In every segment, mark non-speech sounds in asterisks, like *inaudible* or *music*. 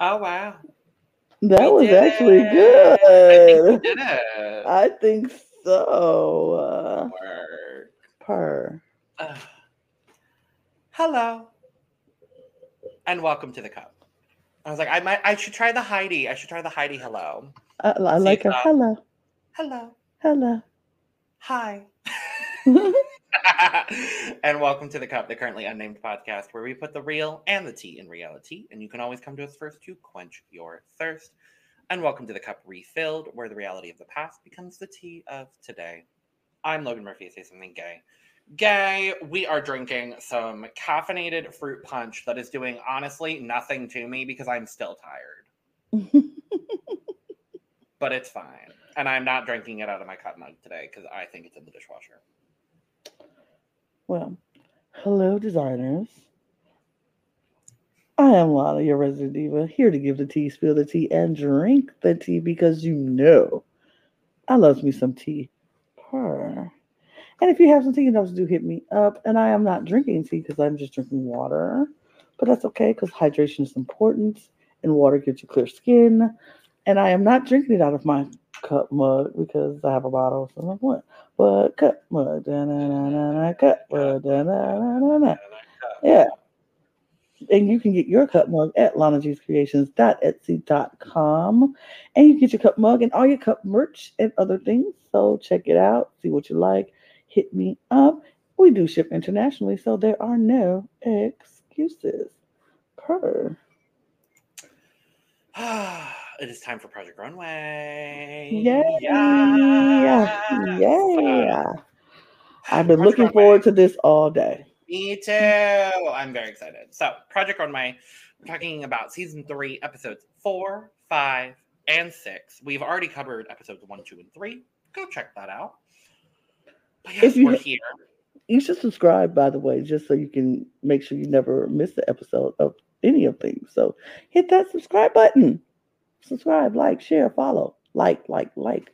Oh wow. That We was actually it. good. I think we did it. I think so. Uh, Work. per. Ugh. *sighs* Hello. And welcome to the cup. I was like, I might I should try the Heidi. I should try the Heidi hello. I, I like her. uh, Hello. Hello. Hello. Hi. *laughs* *laughs* and welcome to the Cup, the currently unnamed podcast where we put the real and the tea in reality. And you can always come to us first to quench your thirst. And welcome to the Cup Refilled, where the reality of the past becomes the tea of today. I'm Logan Murphy. Say something gay. Gay, we are drinking some caffeinated fruit punch that is doing honestly nothing to me because I'm still tired, *laughs* but it's fine. And I'm not drinking it out of my cup mug today because I think it's in the dishwasher. well, hello, designers. I am Lana, your resident diva, here to give the tea, spill the tea, and drink the tea because you know I love me some tea. Per. And if you have some tea, you to do hit me up. And I am not drinking tea because I'm just drinking water. But that's okay because hydration is important and water gives you clear skin. And I am not drinking it out of my cup mug because I have a bottle. So I'm what? But cup mug, da na na na na, cup mug, da. Yeah. And you can get your cup mug at lanagscreations.etsy.com. And you get your cup mug and all your cup merch and other things. So check it out, see what you like, hit me up. We do ship internationally, so there are no excuses. Per. *sighs* it is time for Project Runway. Yeah. Yes. Yeah. I've been Project looking Runway. forward to this all day. Me too. I'm very excited. So, Project Runway, we're talking about season three, episodes four, five, and six. We've already covered episodes one, two, and three. Go check that out. If you we're here. You should subscribe, by the way, just so you can make sure you never miss the episode of any of things. So hit that subscribe button. Subscribe, like, share, follow, like, like, like,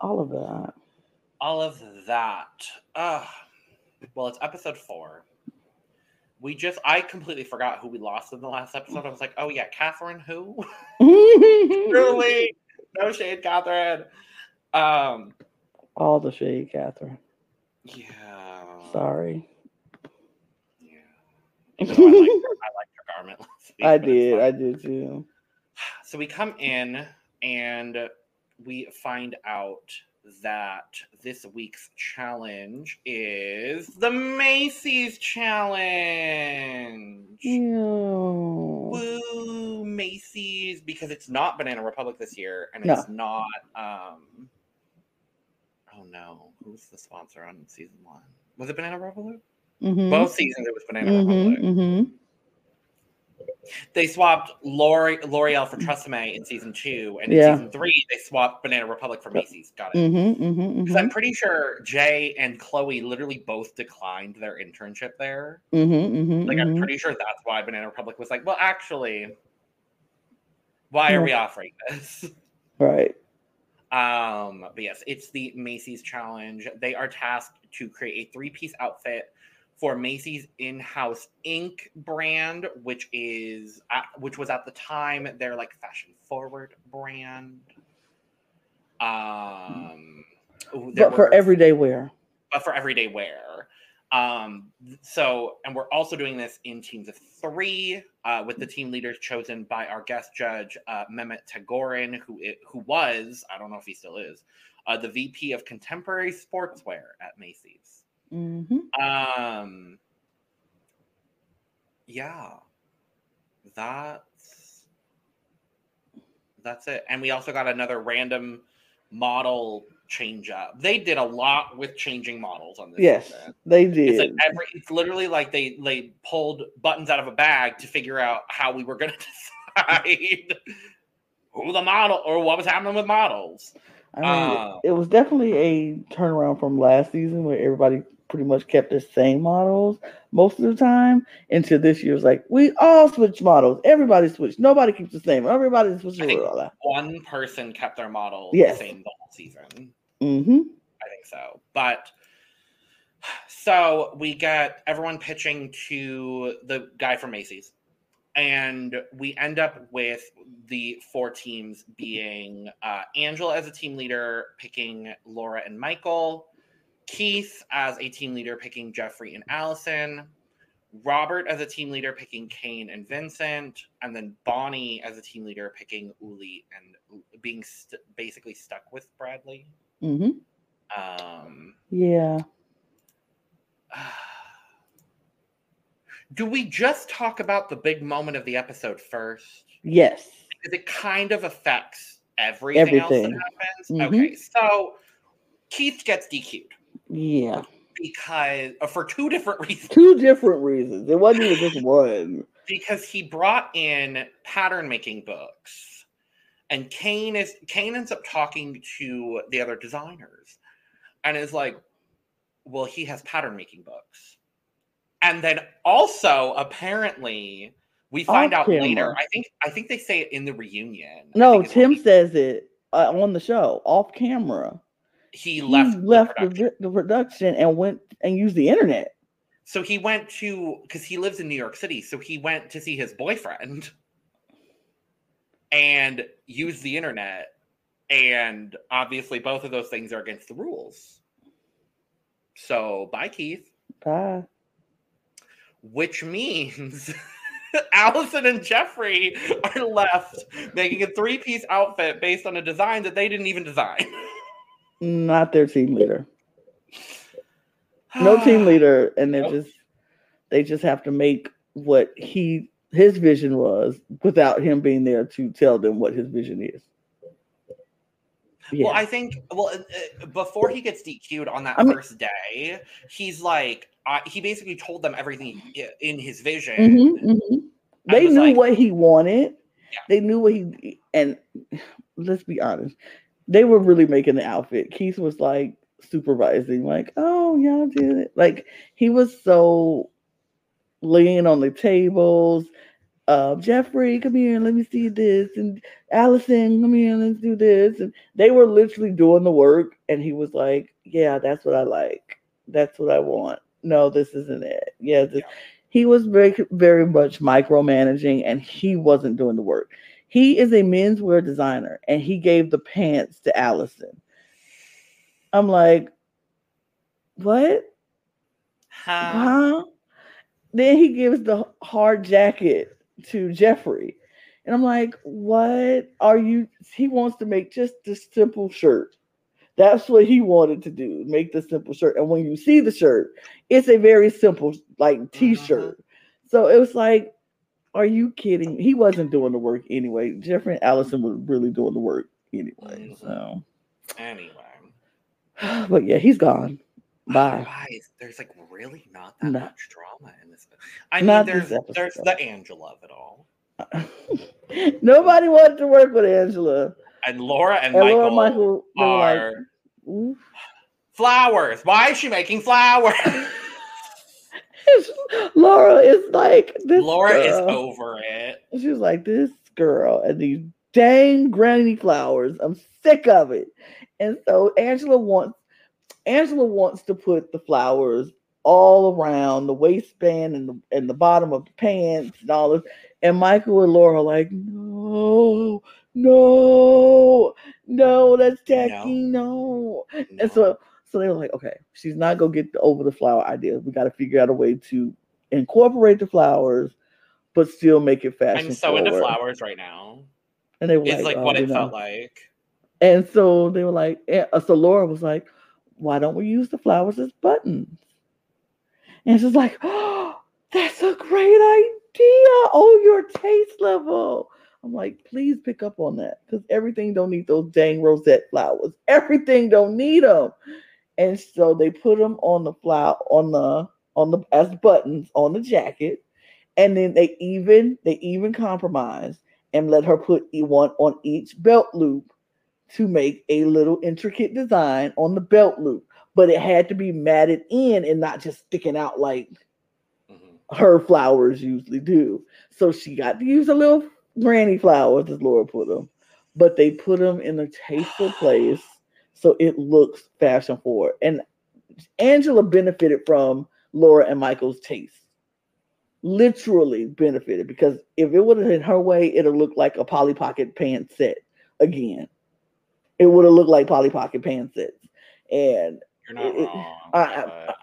all of that. all of that. Uh, well, it's episode four. We just, I completely forgot who we lost in the last episode. I was like, oh, yeah, Catherine, who? *laughs* *laughs* Truly, no shade, Catherine. Um, all the shade, Catherine. yeah. Sorry. Yeah. I liked her, I liked her garment *laughs* week. I did. I did too. *sighs* So we come in and we find out that this week's challenge is the Macy's challenge. Ew. Woo, Macy's because it's not Banana Republic this year and No. it's not um Oh no, who's the sponsor on season 1? Was it Banana Republic? Mhm. Both seasons it was Banana Mhm, Republic. mhm. They swapped L'Ore- L'Oreal for Tresemme in season two, and in Yeah. season three they swapped Banana Republic for Macy's. Got it. Mhm, mhm, Because I'm mhm. pretty sure Jay and Chloe literally both declined their internship there. Like I'm pretty sure that's why Banana Republic was like, well, actually, why are we offering this? *laughs* Right. Um, but yes, it's the Macy's challenge. They are tasked to create a three-piece outfit for Macy's in-house ink brand, which is at, which was at the time their like fashion-forward brand. Um, But for were- everyday wear. but for everyday wear. Um, so, and we're also doing this in teams of three, uh, with the team leaders chosen by our guest judge, uh, Mehmet Tagorin, who i- who was, I don't know if he still is, uh, the VP of Contemporary Sportswear at Macy's. Mhm. Um, yeah, that's that's it. And we also got another random model change up. They did a lot with changing models on this. Yes, season. they It's like did. every, it's literally like they they pulled buttons out of a bag to figure out how we were going *laughs* to decide who the model or what was happening with models. I mean, Um, it was definitely a turnaround from last season where everybody pretty much kept the same models most of the time. Into this year's like we all switch models. Everybody switched. Nobody keeps the same. Everybody switches. I think- One person kept their model Yes. the same the whole season. Mhm. I think so. But so we get everyone pitching to the guy from Macy's. And we end up with the four teams being uh, Angela as a team leader, picking Laura and Michael, Keith as a team leader, picking Jeffrey and Alison, Robert as a team leader, picking Kayne and Vincent, and then Bonnie as a team leader, picking Uli and being st- basically stuck with Bradley. Mhm. Um, Yeah. *sighs* do we just talk about the big moment of the episode first? Yes. Because it kind of affects everything, else Everything. that happens. Mhm. Okay, so Keith gets DQ'd Yeah. because uh, for two different *laughs* reasons. Two different reasons. It wasn't even just one. Because he brought in pattern making books, and Kayne is Kayne ends up talking to the other designers, and is like, "Well, he has pattern making books," and then also apparently we find Off out later. I think I think they say it in the reunion. No, think is when Tim he- says it uh, on the show, off camera. he He left. left, the the, production. vi- the production and went and used the internet. So he went to because he lives in New York City. So he went to see his boyfriend and use the internet. And obviously, both of those things are against the rules. So bye, Keith. Bye. Which means *laughs* Alison and Jeffrey are left making a three piece outfit based on a design that they didn't even design. *laughs* Not their team leader. No team *sighs* leader, and they Nope. just they just have to make what he his vision was without him being there to tell them what his vision is. Yeah. Well, I think well uh, uh, before he gets DQ'd on that I mean- first day, he's like uh, he basically told them everything in his vision. Mhm, mhm. They knew like- what he wanted. Yeah. They knew what he and let's be honest, they were really making the outfit. Keith was like supervising, like, "Oh, y'all did it." Like he was so laying on the tables. Uh, Jeffrey, come here, let me see this, and Allison, come here, let's do this. And they were literally doing the work, and he was like, "Yeah, that's what I like. That's what I want. No, this isn't it. Yeah, this, he was very very much micromanaging and he wasn't doing the work he is a menswear designer and he gave the pants to alison i'm like what Huh? huh then he gives the hard jacket to jeffrey. And i'm like what are you he wants to make just this simple shirt. That's what he wanted to do make the simple shirt. And when you see the shirt it's a very simple like t-shirt. So it was like are you kidding he wasn't doing the work anyway. Jeffrey and alison were really doing the work anyway Mhm. so. Anyway, *sighs* but yeah he's gone bye guys, there's like really not that No. much drama in this. I mean, Not there's there's the Angela of it all, *laughs* nobody wanted to work with angela and Laura and, and Michael, Laura Michael were like, are *sighs* flowers. Why is she making flowers? *laughs* Laura is like this. Laura is over it. She was like, this girl and these dang granny flowers. I'm sick of it. And so Angela wants Angela wants to put the flowers all around the waistband and the and the bottom of the pants and all this. And Michael and Laura are like, no, no, no, that's tacky, no. No. And so so they were like, okay, she's not gonna get the, over the flower idea. We got to figure out a way to incorporate the flowers, but still make it fashion. I'm so into flowers right now. And they were It's like, like oh, what it know. felt like. And so they were like, eh, uh, so Laura was like, why don't we use the flowers as buttons? And she's like, oh, that's a great idea. Oh, your taste level. I'm like, please pick up on that because everything don't need those dang rosette flowers. Everything don't need them. And so they put them on the flower on the on the as buttons on the jacket, and then they even they even compromised and let her put one on each belt loop to make a little intricate design on the belt loop, but it had to be matted in and not just sticking out like Mhm. her flowers usually do. So she got to use a little granny flowers, as Laura put them, but they put them in a tasteful *sighs* place so it looks fashion forward. And Angela benefited from Laura and Michael's taste. Literally benefited because if it would have been her way, it'd have looked like a Polly Pocket pants set again. It would have looked like Polly Pocket pants sets. And You're not It- wrong. I- I-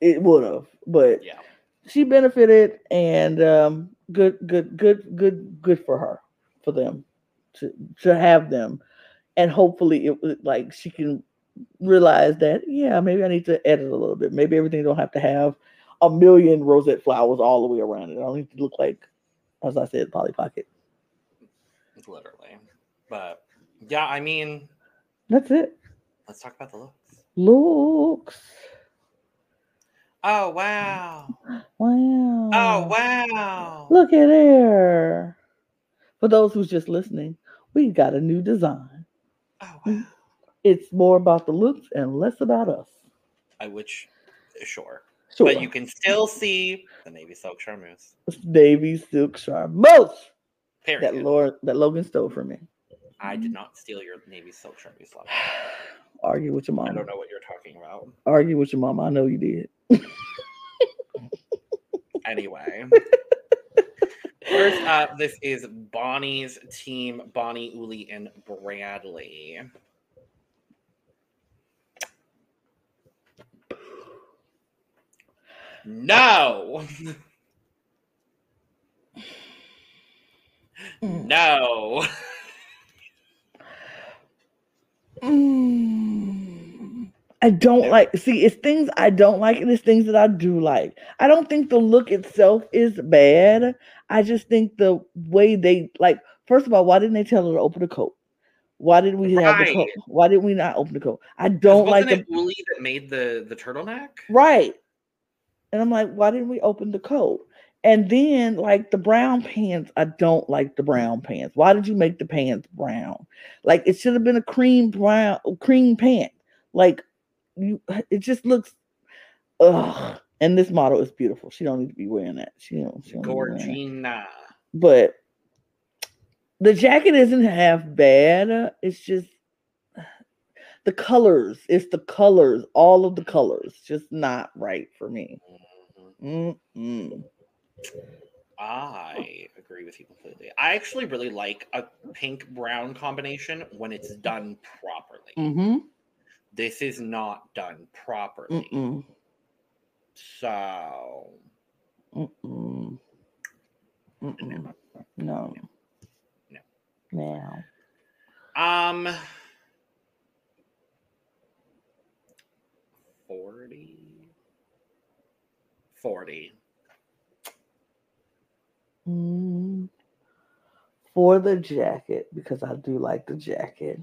it would have, but yeah. she benefited and um good good good good good for her for them to to have them and hopefully it like she can realize that yeah maybe i need to edit a little bit maybe everything don't have to have a million rosette flowers all the way around it i don't need to look like as i said polly pocket Literally. But yeah, I mean, that's it let's talk about the looks. looks Oh wow. wow Oh wow. look at there for those who's just listening we got a new design Oh wow. Mm-hmm. it's more about the looks and less about us. I which sure. Uh, sure. But you can still see the navy silk charmeuse. Navy silk charmeuse that Lord that Logan stole from me. I did mm-hmm. not steal your navy silk charmeuse love. *sighs* Argue with your mom. I don't know what you're talking about. Argue with your mom. I know you did. *laughs* Anyway. *laughs* First up, this is Bonnie's team, Bonnie, Uli, and Bradley. No. *sighs* no. *laughs* Mm. I don't like see it's things I don't like and it's things that I do like. I don't think the look itself is bad. I just think the way they like first of all, why didn't they tell her to open the coat? Why did we have the coat? Why did we not open the coat? I don't like the Uli that made the the turtleneck? Right. And I'm like, why didn't we open the coat? And then like the brown pants, I don't like the brown pants. Why did you make the pants brown? Like it should have been a cream brown cream pant. Like you it just looks ugh. And this model is beautiful. She don't need to be wearing that. She don't, she don't need to be wearing that Gorgina. but the jacket isn't half bad. It's just the colors. It's the colors. All of the colors, just not right for me. Mhm. Mm-mm. I agree with you completely. I actually really like a pink brown combination when it's done properly. Mm-hmm. This is not done properly. Mm-mm. So, Mm-mm. Mm-mm. No. No. No. um 40 40 Mm. For the jacket, because I do like the jacket,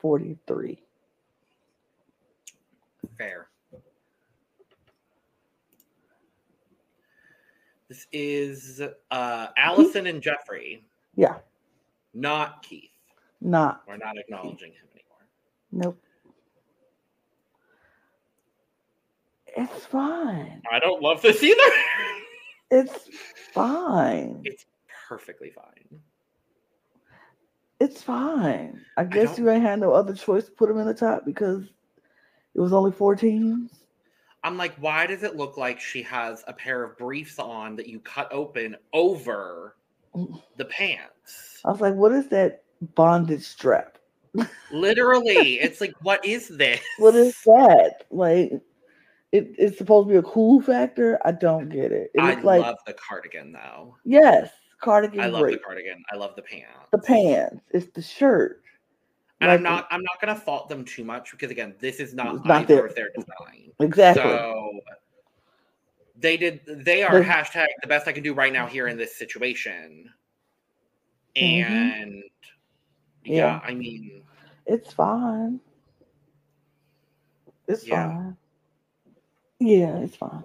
43. fair. This is uh Alison and Jeffrey, Yeah. not Keith. Not. We're not acknowledging him anymore. Nope. It's fine. I don't love this either. *laughs* It's fine. it's perfectly fine. It's fine. I guess don't- you ain't had no other choice to put them in the top because it was only four teams. I'm like, why does it look like she has a pair of briefs on that you cut open over *laughs* the pants? I was like, what is that bondage strap? *laughs* Literally, it's like, what is this? What is that? Like, it, it's supposed to be a cool factor. I don't get it. It I like love the cardigan though. yes, cardigan. I love great. the cardigan. I love the pants. The pants. It's the shirt. And I'm not I'm not gonna fault them too much because again, this is not, not their- of their design. Exactly. So they did they are The- hashtag the best I can do right now here in this situation. Mhm. And yeah, Yeah. I mean It's fine. It's Yeah. fine. Yeah, it's fine.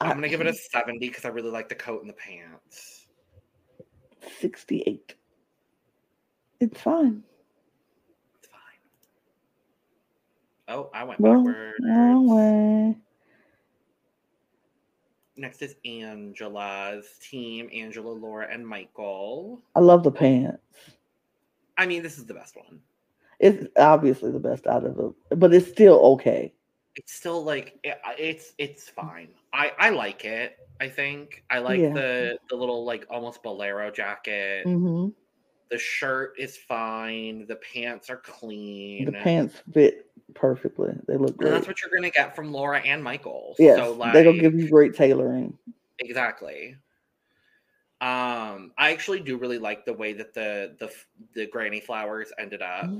I'm gonna give it a 70 because I really like the coat and the pants. 68. It's fine. It's fine. Oh, I went Well, backwards. way. Next is Angela's team Angela, Laura, and Michael. I love the pants. I mean, this is the best one. It's obviously the best out of them, but it's still okay. It's still like it, it's it's fine. I I like it. I think I like Yeah. the the little like almost bolero jacket. hmm The shirt is fine. The pants are clean. The pants fit perfectly. They look and great. that's what you're gonna get from Laura and Michael. yes, so like gonna give you great tailoring. exactly. Um, I actually do really like the way that the the the granny flowers ended up.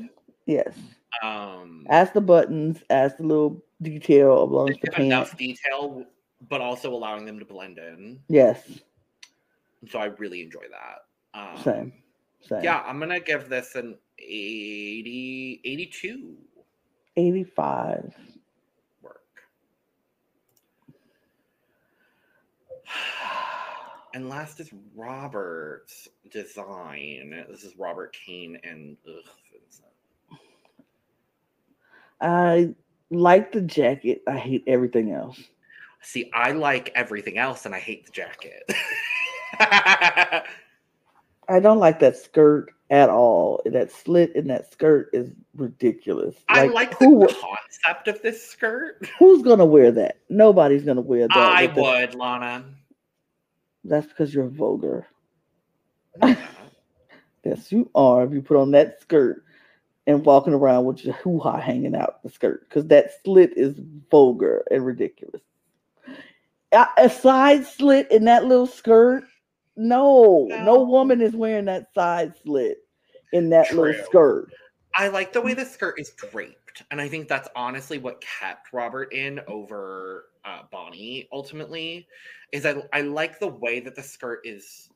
Yes, Um, as the buttons, as the little detail they the give enough detail, but also allowing them to blend in. Yes, So I really enjoy that. Um, same, same. Yeah, I'm gonna give this an 80, 82 eighty-five. work. *sighs* And last is Robert's design. This is Robert Kayne and ugh, Vincent. I like the jacket. I hate everything else. See, I like everything else, and I hate the jacket. *laughs* I don't like that skirt at all. That slit in that skirt is ridiculous. I like who, the concept of this skirt. who's gonna wear that? Nobody's gonna wear that. I would, Lana. That's because you're vulgar. No, I'm not. Yes, you are. If you put on that skirt and walking around with your hoo ha hanging out the skirt, because that slit is vulgar and ridiculous. A, a side slit in that little skirt? No, no, No. woman is wearing that side slit in that little skirt. I like the way the skirt is draped, and I think that's honestly what kept Robert in over uh, Bonnie. Ultimately, is I I like the way that the skirt is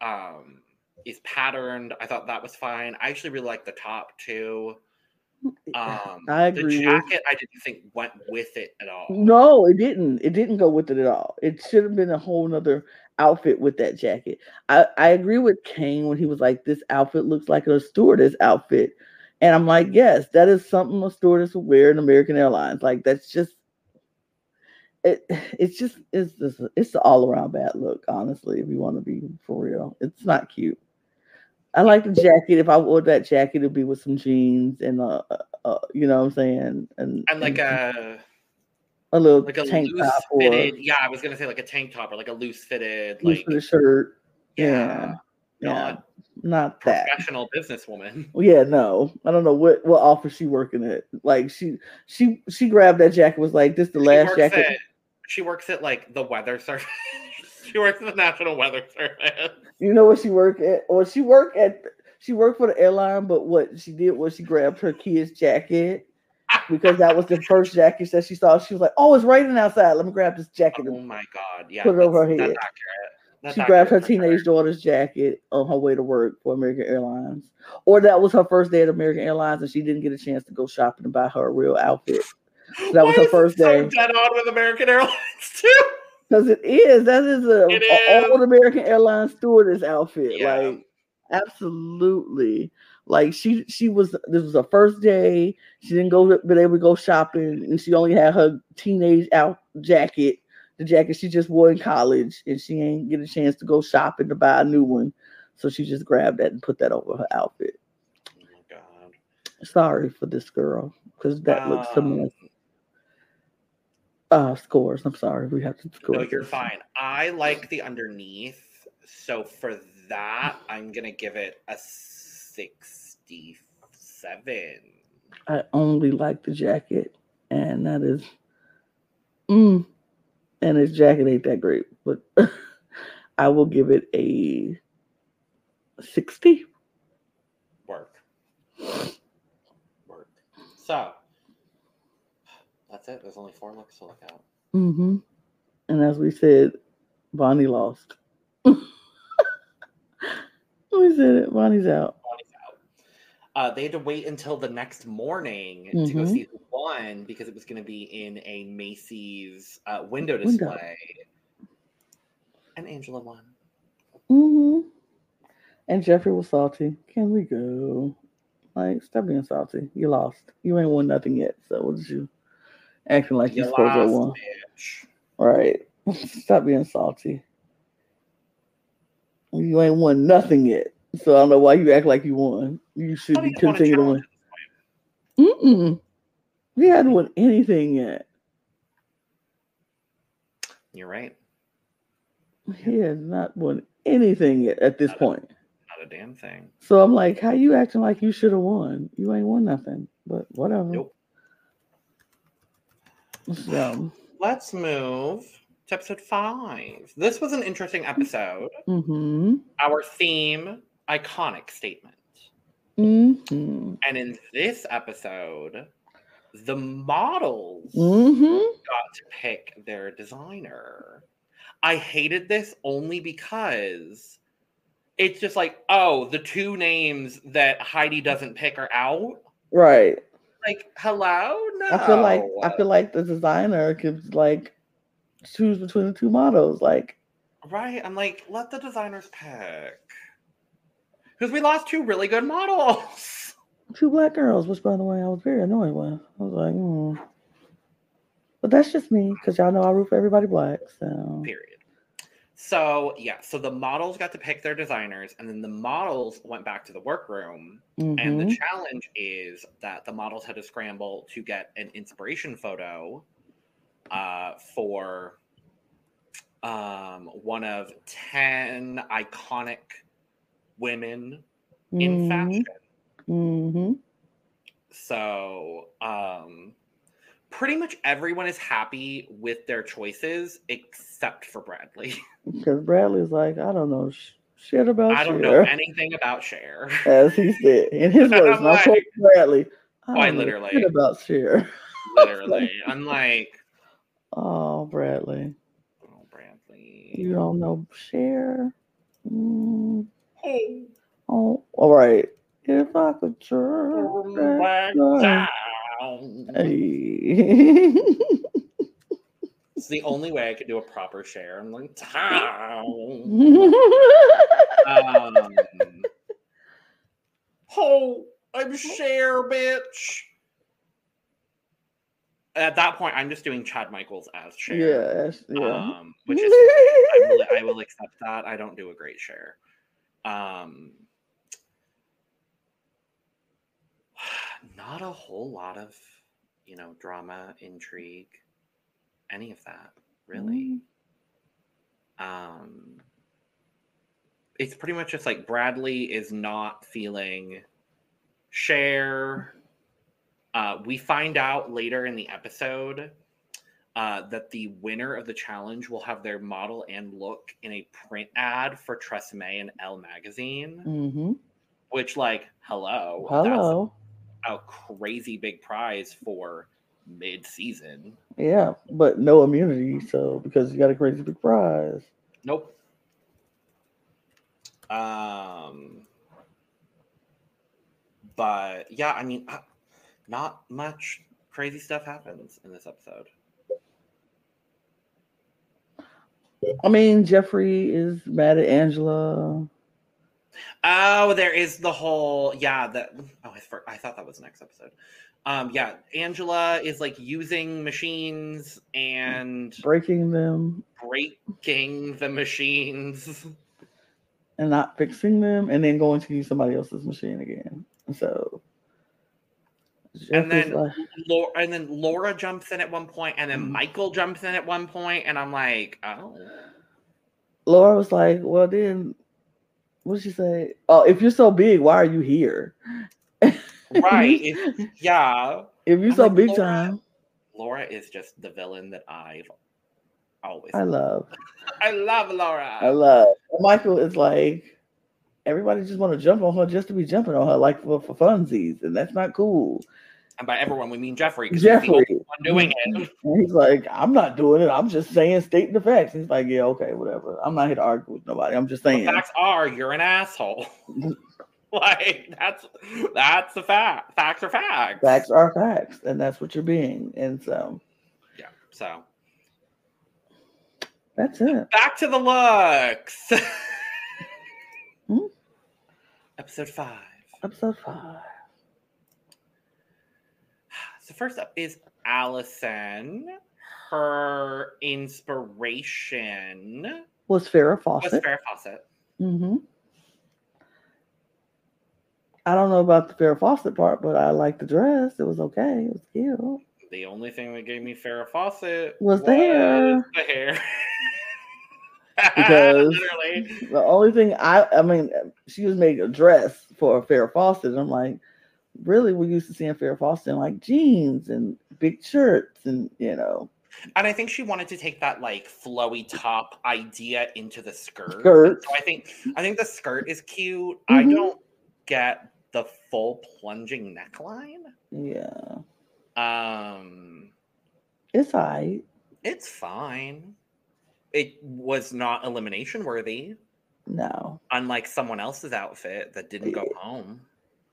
um is patterned. I thought that was fine. I actually really like the top too. Um, I agree The jacket I didn't think went with it at all. No, it didn't. It didn't go with it at all. It should have been a whole nother outfit with that jacket. I, I agree with Kayne when he was like, This outfit looks like a stewardess outfit. And I'm like, Yes, that is something a stewardess would wear in American Airlines. Like that's just it *sighs* it's just it's just it's an all around bad look, honestly, if you want to be for real. It's not cute. I like the jacket. If I wore that jacket, it'd be with some jeans and uh, uh, uh you know what I'm saying, and And like a a little like a tank loose top or yeah, I was gonna say like a tank top or like a loose fitted, loose like shirt. yeah, Yeah, not not that. professional businesswoman. Well, Yeah, no, I don't know what what office she working at. Like she she she grabbed that jacket. Was like this the She last jacket. At, she works at like the weather service. She works at the National Weather Service. You know what she worked at? Or she worked at she worked for the airline, but what she did was she grabbed her kid's jacket because that was the *laughs* first jacket that she saw. She was like, "Oh, it's raining outside. Let me grab this jacket." Oh my god! Yeah, Put it over her head. She grabbed her accurate for sure. teenage daughter's jacket on her way to work for American Airlines. Or that was her first day at American Airlines and she didn't get a chance to go shopping and buy her a real outfit. that was her first it so day. dead on with American Airlines *laughs* too. Because it is. That is a, is. old American Airlines stewardess outfit. Yeah. Like absolutely. Like she she was this was her first day. She didn't go been able to go shopping and she only had her teenage out jacket, the jacket she just wore in college, and she ain't get a chance to go shopping to buy a new one. So she just grabbed that and put that over her outfit. Oh my god! Sorry for this girl, because that looks me Um, uh scores. I'm sorry. We have to score. No, you're fine. I like the underneath, so for that, I'm gonna give it a sixty-seven. I only like the jacket, and that is, mm, and his jacket ain't that great, but *laughs* I will give it a sixty. Work. Work. So that's it. There's only four looks to look at. Mm-hmm. And as we said, Bonnie lost. *laughs* we said it. Bonnie's out. Bonnie's out. Uh, they had to wait until the next morning to go Mhm. see who won because it was going to be in a Macy's uh, window Window. display. And Angela won. Mm-hmm. And Jeffrey was salty. Can we go? Like, stop being salty. You lost. You ain't won nothing yet. So what did you acting like you You supposed to have lost, won? bitch. Right. *laughs* Stop being salty. You ain't won nothing yet. So I don't know why you act like you won. You should be even won a continue to win. at this point. Mm-mm. We hadn't won anything yet. You're right. He has not won anything yet at this Not a- point. Not a damn thing. So I'm like, how you acting like you should have won? You ain't won nothing. But whatever. Nope. So, Let's move to episode five. This was an interesting episode. mm-hmm. Our theme, iconic statement. Mm-hmm. And in this episode, the models Mm-hmm. got to pick their designer. I hated this only because it's just like, oh, the two names that Heidi doesn't pick are out. Right. Like, hello? No. I feel like I feel like the designer could like choose between the two models. Like, Right. I'm like, let the designers pick. Because we lost two really good models. *laughs* two black girls, which by the way I was very annoyed with. I was like, hmm. But that's just me, because y'all know I root for everybody black. So Period. So, yeah, so the models got to pick their designers, and then the models went back to the workroom. And Mhm. the challenge is that the models had to scramble to get an inspiration photo uh, for um, one of 10 iconic women in Mhm. fashion. Mhm. So, um, pretty much everyone is happy with their choices except for Bradley. *laughs* Because Bradley's like, I don't know sh- shit about I don't know anything about Cher. *laughs* as he said in his *laughs* words. Not like- Bradley. I Quite don't know literally. shit about Cher. Literally. I'm like, Oh, Bradley, oh, Bradley. you don't know Cher. Mm. Oh, Oh, all right. If I could turn turn back back down. Hey. It's the only way I could do a proper Cher. I'm like. Um, oh, I'm Cher, bitch. At that point, I'm just doing Chad Michaels as Cher. yes, yeah. Um, which is I will, I will accept that. I don't do a great Cher. Um, not a whole lot of, you know, drama, intrigue, any of that, really. Um, it's pretty much just like Bradley is not feeling Cher. Uh, we find out later in the episode uh, that the winner of the challenge will have their model and look in a print ad for Tresemme and Elle magazine, Mm-hmm. which, like, hello, Hello. A crazy big prize for mid-season. Yeah, but no immunity, so because you got a crazy big prize. Nope. Um, but yeah, I mean, not much crazy stuff happens in this episode. I mean, Jeffrey is mad at Angela. Oh, there is the whole yeah. That oh, I, for, I thought that was next episode. Um, yeah, Angela is like using machines and breaking them breaking the machines. and not fixing them, and then going to use somebody else's machine again. So, And then like, Laura, and then Laura jumps in at one point, and then Mhm. Michael jumps in at one point, and I'm like, oh, Laura was like, "Well, then, what did she say? Oh, if you're so big, why are you here? *laughs* right, it- yeah. If you're I'm so like, big Laura, time, Laura is just the villain that I've always. I love, *laughs* I love Laura. I love." Michael is like, everybody just want to jump on her just to be jumping on her, like for, for funsies, and that's not cool. And by everyone, we mean Jeffrey. he's the Jeffrey. one doing it. He's like, I'm not doing it. I'm just saying, stating the facts. He's like, yeah, okay, whatever. I'm not here to argue with nobody. I'm just The saying. facts are you're an asshole. *laughs* *laughs* like that's that's the fact. Facts are facts. Facts are facts, and that's what you're being. And so Yeah. So that's it. back to the looks. Hmm? *laughs* Episode five. Episode five. So first up is Alison. Her inspiration Was Farrah was Fawcett. Farrah Fawcett. hmm I don't know about the Farrah Fawcett part, but I like the dress. It was okay. It was cute. The only thing that gave me Farrah Fawcett Was the hair. The hair. *laughs* Because- literally, The only thing I, I mean, she was making a dress for Farrah Fawcett. I'm like, really? we're used to seeing Farrah Fawcett in like jeans and big shirts, and you know, and I think she wanted to take that like flowy top idea into the skirt. Skirt. So I think I think the skirt is cute. I Mhm. don't get the full plunging neckline. yeah, Um, it's alright. it's fine. It was not elimination worthy, No, unlike someone else's outfit that didn't go home.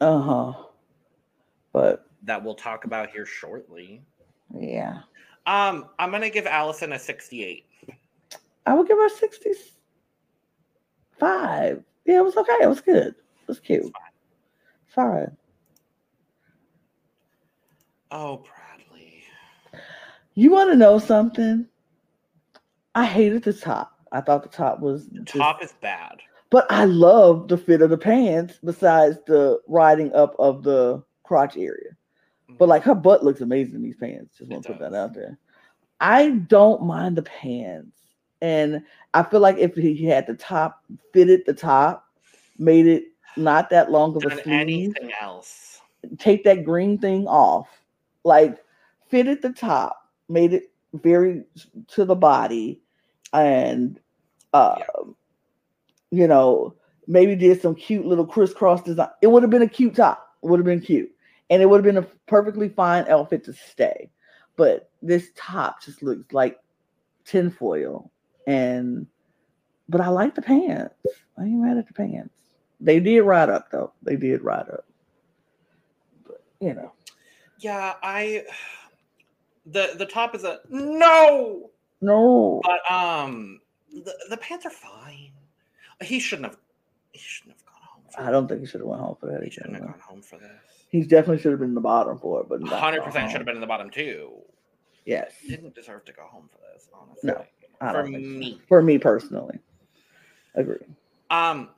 uh huh. But That we'll talk about here shortly. yeah, Um, I'm gonna give Alison a 68. I would give her sixty-five. Yeah, it was okay. It was good. It was cute. It's fine. Fine. Oh, Bradley. You want to know something? I hated the top. I thought the top was The just- top is bad. but I love the fit of the pants. Besides the riding up of the crotch area, but like her butt looks amazing in these pants. Just want to put that out there. I don't mind the pants, and I feel like if he had the top fitted the top, made it not that long of a sleeve, anything else. take that green thing off, like fitted the top, made it very to the body, and uh, you know, maybe did some cute little crisscross design. It would have been a cute top. It would have been cute, and it would have been a perfectly fine outfit to stay. But this top just looks like tinfoil, and but I like the pants. I ain't mad at the pants. They did ride up though. They did ride up. But you know, Yeah, I the the top is a no, no. but um the, the pants are fine. He shouldn't have he shouldn't have gone home for I don't think he should have went home for that. he shouldn't have gone home for this. He definitely should have been in the bottom for it, but hundred percent should have been in the bottom too. Yes, Didn't deserve to go home for this, honestly. No, I for me. For me personally, agree. Um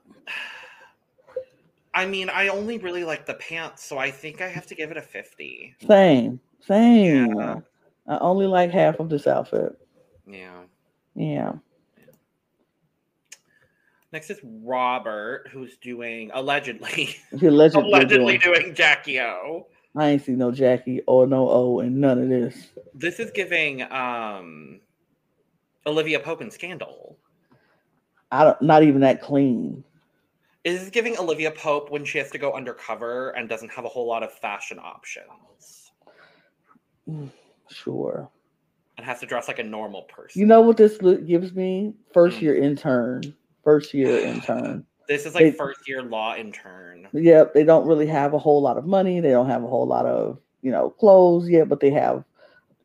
I mean, I only really like the pants, so I think I have to give it a 50. Same, same. Yeah. I only like half of this outfit. Yeah. Yeah, Next is Robert, who's doing allegedly *laughs* allegedly, *laughs* allegedly doing. doing Jackie O. I ain't see no Jackie or no O and none of this. This is giving um Olivia Pope and Scandal. I don't. Not even that clean. This is giving Olivia Pope when she has to go undercover and doesn't have a whole lot of fashion options *sighs* Sure. and has to dress like a normal person. You know what this look gives me? First Mm. year intern. First year intern. this is like they- first year law intern. Yep, they don't really have a whole lot of money. They don't have a whole lot of, you know, clothes yet, but they have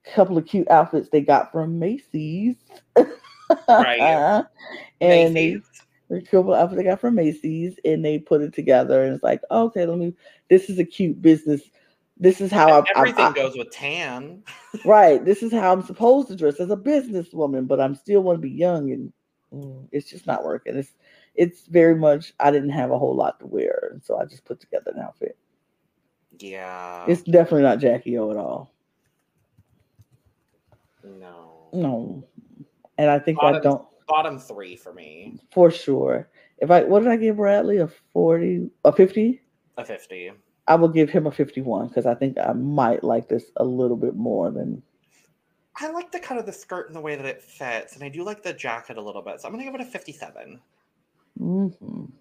a couple of cute outfits they got from Macy's. *laughs* Right. and they, Macy's. a couple of outfits they got from Macy's and they put it together and it's like, okay, let me this is a cute business. This is how I, Everything I, I goes with tan. right. This is how I'm supposed to dress as a businesswoman, but I'm still want to be young and Mm, it's just not working. It's it's very much I didn't have a whole lot to wear, and so I just put together an outfit. Yeah. It's definitely not Jackie O at all. no. No. And I think I don't Bottom three for me. for sure. If I what did I give Bradley? A 40, a 50? A 50. I will give him a 51 because I think I might like this a little bit more than I like the cut of the skirt and the way that it fits, and I do like the jacket a little bit. So I'm gonna give it a 57. Mhm.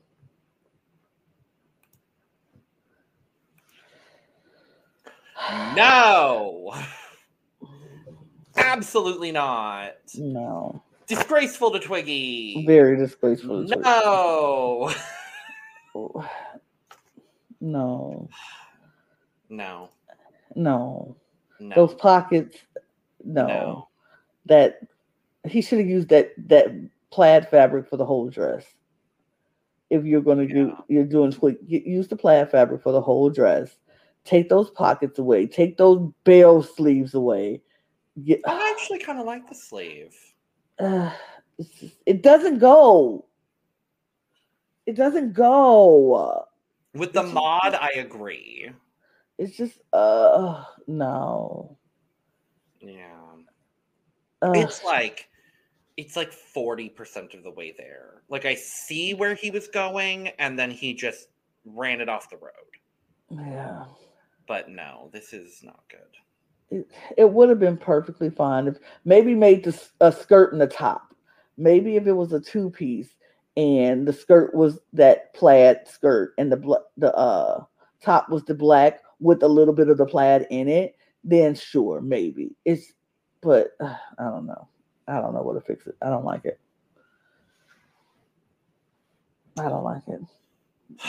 No. Absolutely not. no. Disgraceful to Twiggy. Very disgraceful. to No. Twiggy. No. No. No. No. Those pockets, no. No. That he should have used that that plaid fabric for the whole dress. if you're going to do you're doing split use the plaid fabric for the whole dress take those pockets away take those bell sleeves away get I actually kind of like the sleeve. *sighs* uh, just- it doesn't go it doesn't go With the It's- mod, I agree. it's just uh no Yeah. Ugh. It's like it's like 40% of the way there. Like I see where he was going and then he just ran it off the road. yeah But no, this is not good. it, it would have been perfectly fine if maybe made this a skirt and a top. Maybe if it was a two piece and the skirt was that plaid skirt and the the uh top was the black with a little bit of the plaid in it, then sure, maybe it's. But uh, I don't know. I don't know what to fix it. I don't like it. I don't like it. *sighs*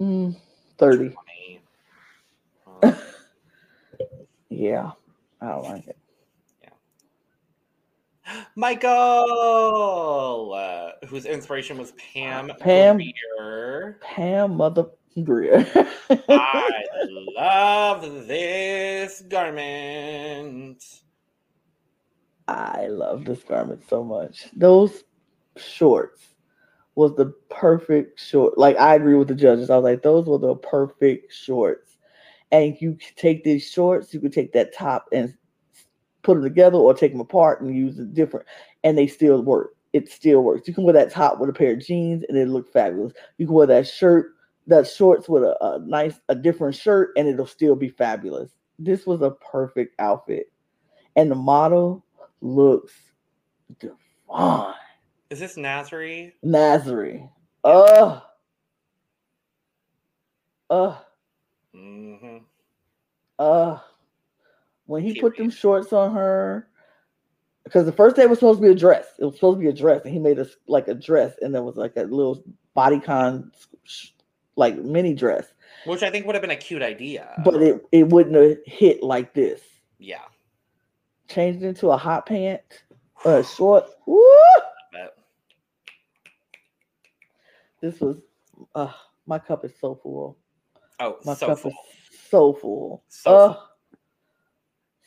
Mm, Thirty. 20. *laughs* Uh, Yeah, I don't like it. Yeah. Michael, uh, whose inspiration was Pam. Pam. Grier. Pam Mother Grier. I *laughs* love this garment. I love this garment so much. Those shorts was the perfect short. Like I agree with the judges. I was like, those were the perfect shorts. And you could take these shorts, you could take that top and put them together or take them apart and use it different. And they still work. It still works. You can wear that top with a pair of jeans and it'll look fabulous. You can wear that shirt, that shorts with a, a nice, a different shirt, and it'll still be fabulous. This was a perfect outfit. And the model looks divine. Is this Nazari? Nazarene. Ugh. Ugh. hmm Uh, when he put them shorts on her, because the first day was supposed to be a dress. It was supposed to be a dress, and he made us like a dress, and there was like a little bodycon, sh- like mini dress, Which I think would have been a cute idea. but it it wouldn't have hit like this. yeah. Changed into a hot pant, a short. Woo! This was, uh, my cup is so full. oh, My so cup full. is so full. So Ugh. full.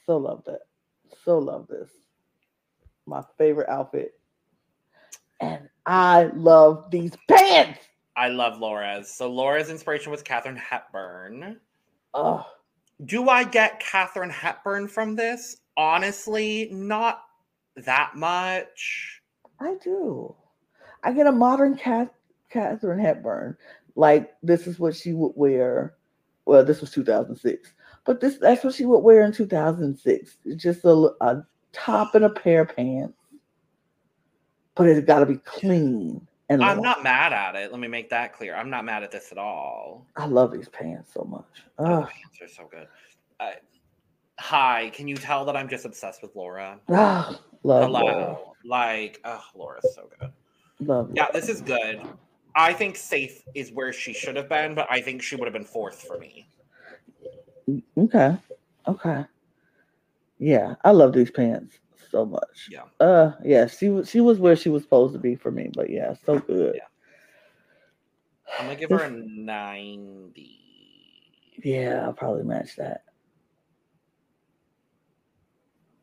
so love that. So love this. My favorite outfit. And I love these pants. I love Laura's. So Laura's inspiration was Katharine Hepburn. Oh, Do I get Katharine Hepburn from this? Honestly, not that much. I do. I get a modern Kath, Katharine Hepburn. Like this is what she would wear. Well, this was 2006, but this that's what she would wear in 2006. Just a, a top and a pair of pants, but it's got to be clean and. I'm not mad at it. Let me make that clear. I'm not mad at this at all. I love these pants so much. Oh, Ugh. pants are so good. Uh, hi, can you tell that I'm just obsessed with Laura? Ah, love Hello. Laura. Like, oh, Laura's so good. Love Yeah, Laura. this is good. I think safe is where she should have been, but I think she would have been fourth for me. Okay. Okay. Yeah, I love these pants so much. Yeah. Uh yeah, she was she was where she was supposed to be for me, but yeah, so good. Yeah. I'm gonna give her a 90. Yeah, I'll probably match that.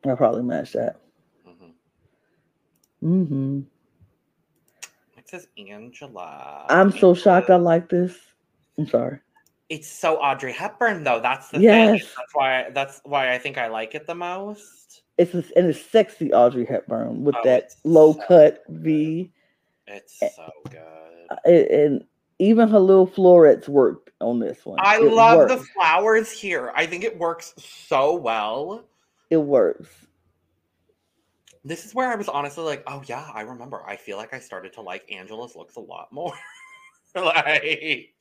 I'll probably match that. Mhm. Mm-hmm. It says Angela. I'm so shocked I like this. I'm sorry. It's so Audrey Hepburn though. That's the thing. That's why. That's why I think I like it the most. It's a, and it's sexy Audrey Hepburn with Oh, that low so cut V. It's so good. and, and even her little florets worked on this one. I It love the flowers here. I think it works so well. It works. This is where I was honestly like, oh yeah, I remember. I feel like I started to like Angela's looks a lot more. *laughs* like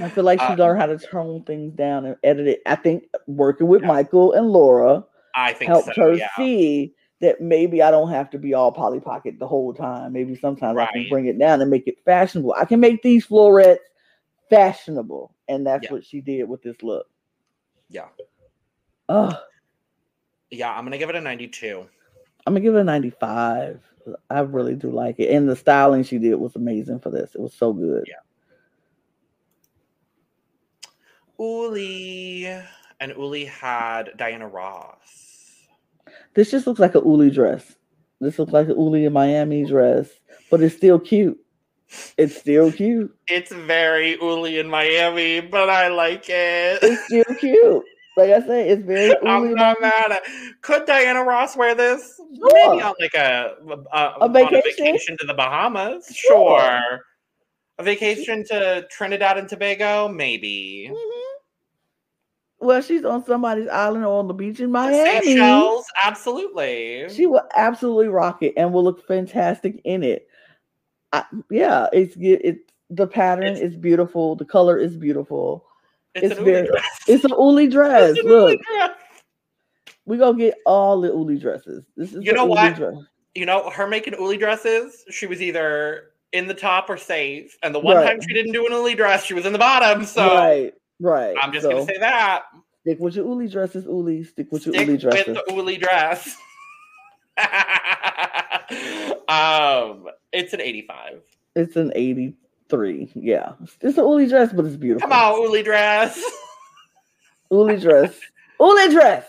I feel like she Uh, learned how to tone things down and edit it. I think working with Yeah. Michael and Laura I think helped so. her yeah. see that maybe I don't have to be all Polly Pocket the whole time. Maybe sometimes I can bring it down and make it fashionable. I can make these florets fashionable, and that's Yeah. what she did with this look. Yeah. Oh, Yeah, I'm gonna give it a 92. I'm gonna give it a 95. I really do like it. And the styling she did was amazing for this. It was so good. Yeah. Uli and Uli had Diana Ross. This just looks like a Uli dress. This looks like an Uli in Miami dress, but it's still cute. It's still cute. It's very Uli in Miami, but I like it. It's still cute. Like I said, it's very. *laughs* Uli I'm not mad at. Could Diana Ross wear this? Maybe Sure. on like a a, A on vacation? vacation to the Bahamas. Sure. Sure. A vacation to Trinidad and Tobago, maybe. Mhm. Well, she's on somebody's island or on the beach in Miami. Seychelles, absolutely. She will absolutely rock it and will look fantastic in it. I, yeah, it's it. The pattern It's- is beautiful. The color is beautiful. it's it's very- dress. It's an Uli dress. It's an Uli Look, dress. we gonna get all the Uli dresses. This is You know what? dress. You know, her making Uli dresses, she was either in the top or safe. And the one Right. time she didn't do an Uli dress, she was in the bottom. So right, right. I'm just So, gonna say that. stick with your Uli dresses, Uli. Stick with your Stick Uli with the Uli dress. *laughs* um, it's an 85. It's an eighty-three. Yeah, it's an Uli dress, but it's beautiful. Come on, Uli dress. *laughs* Uli dress. Uli dress.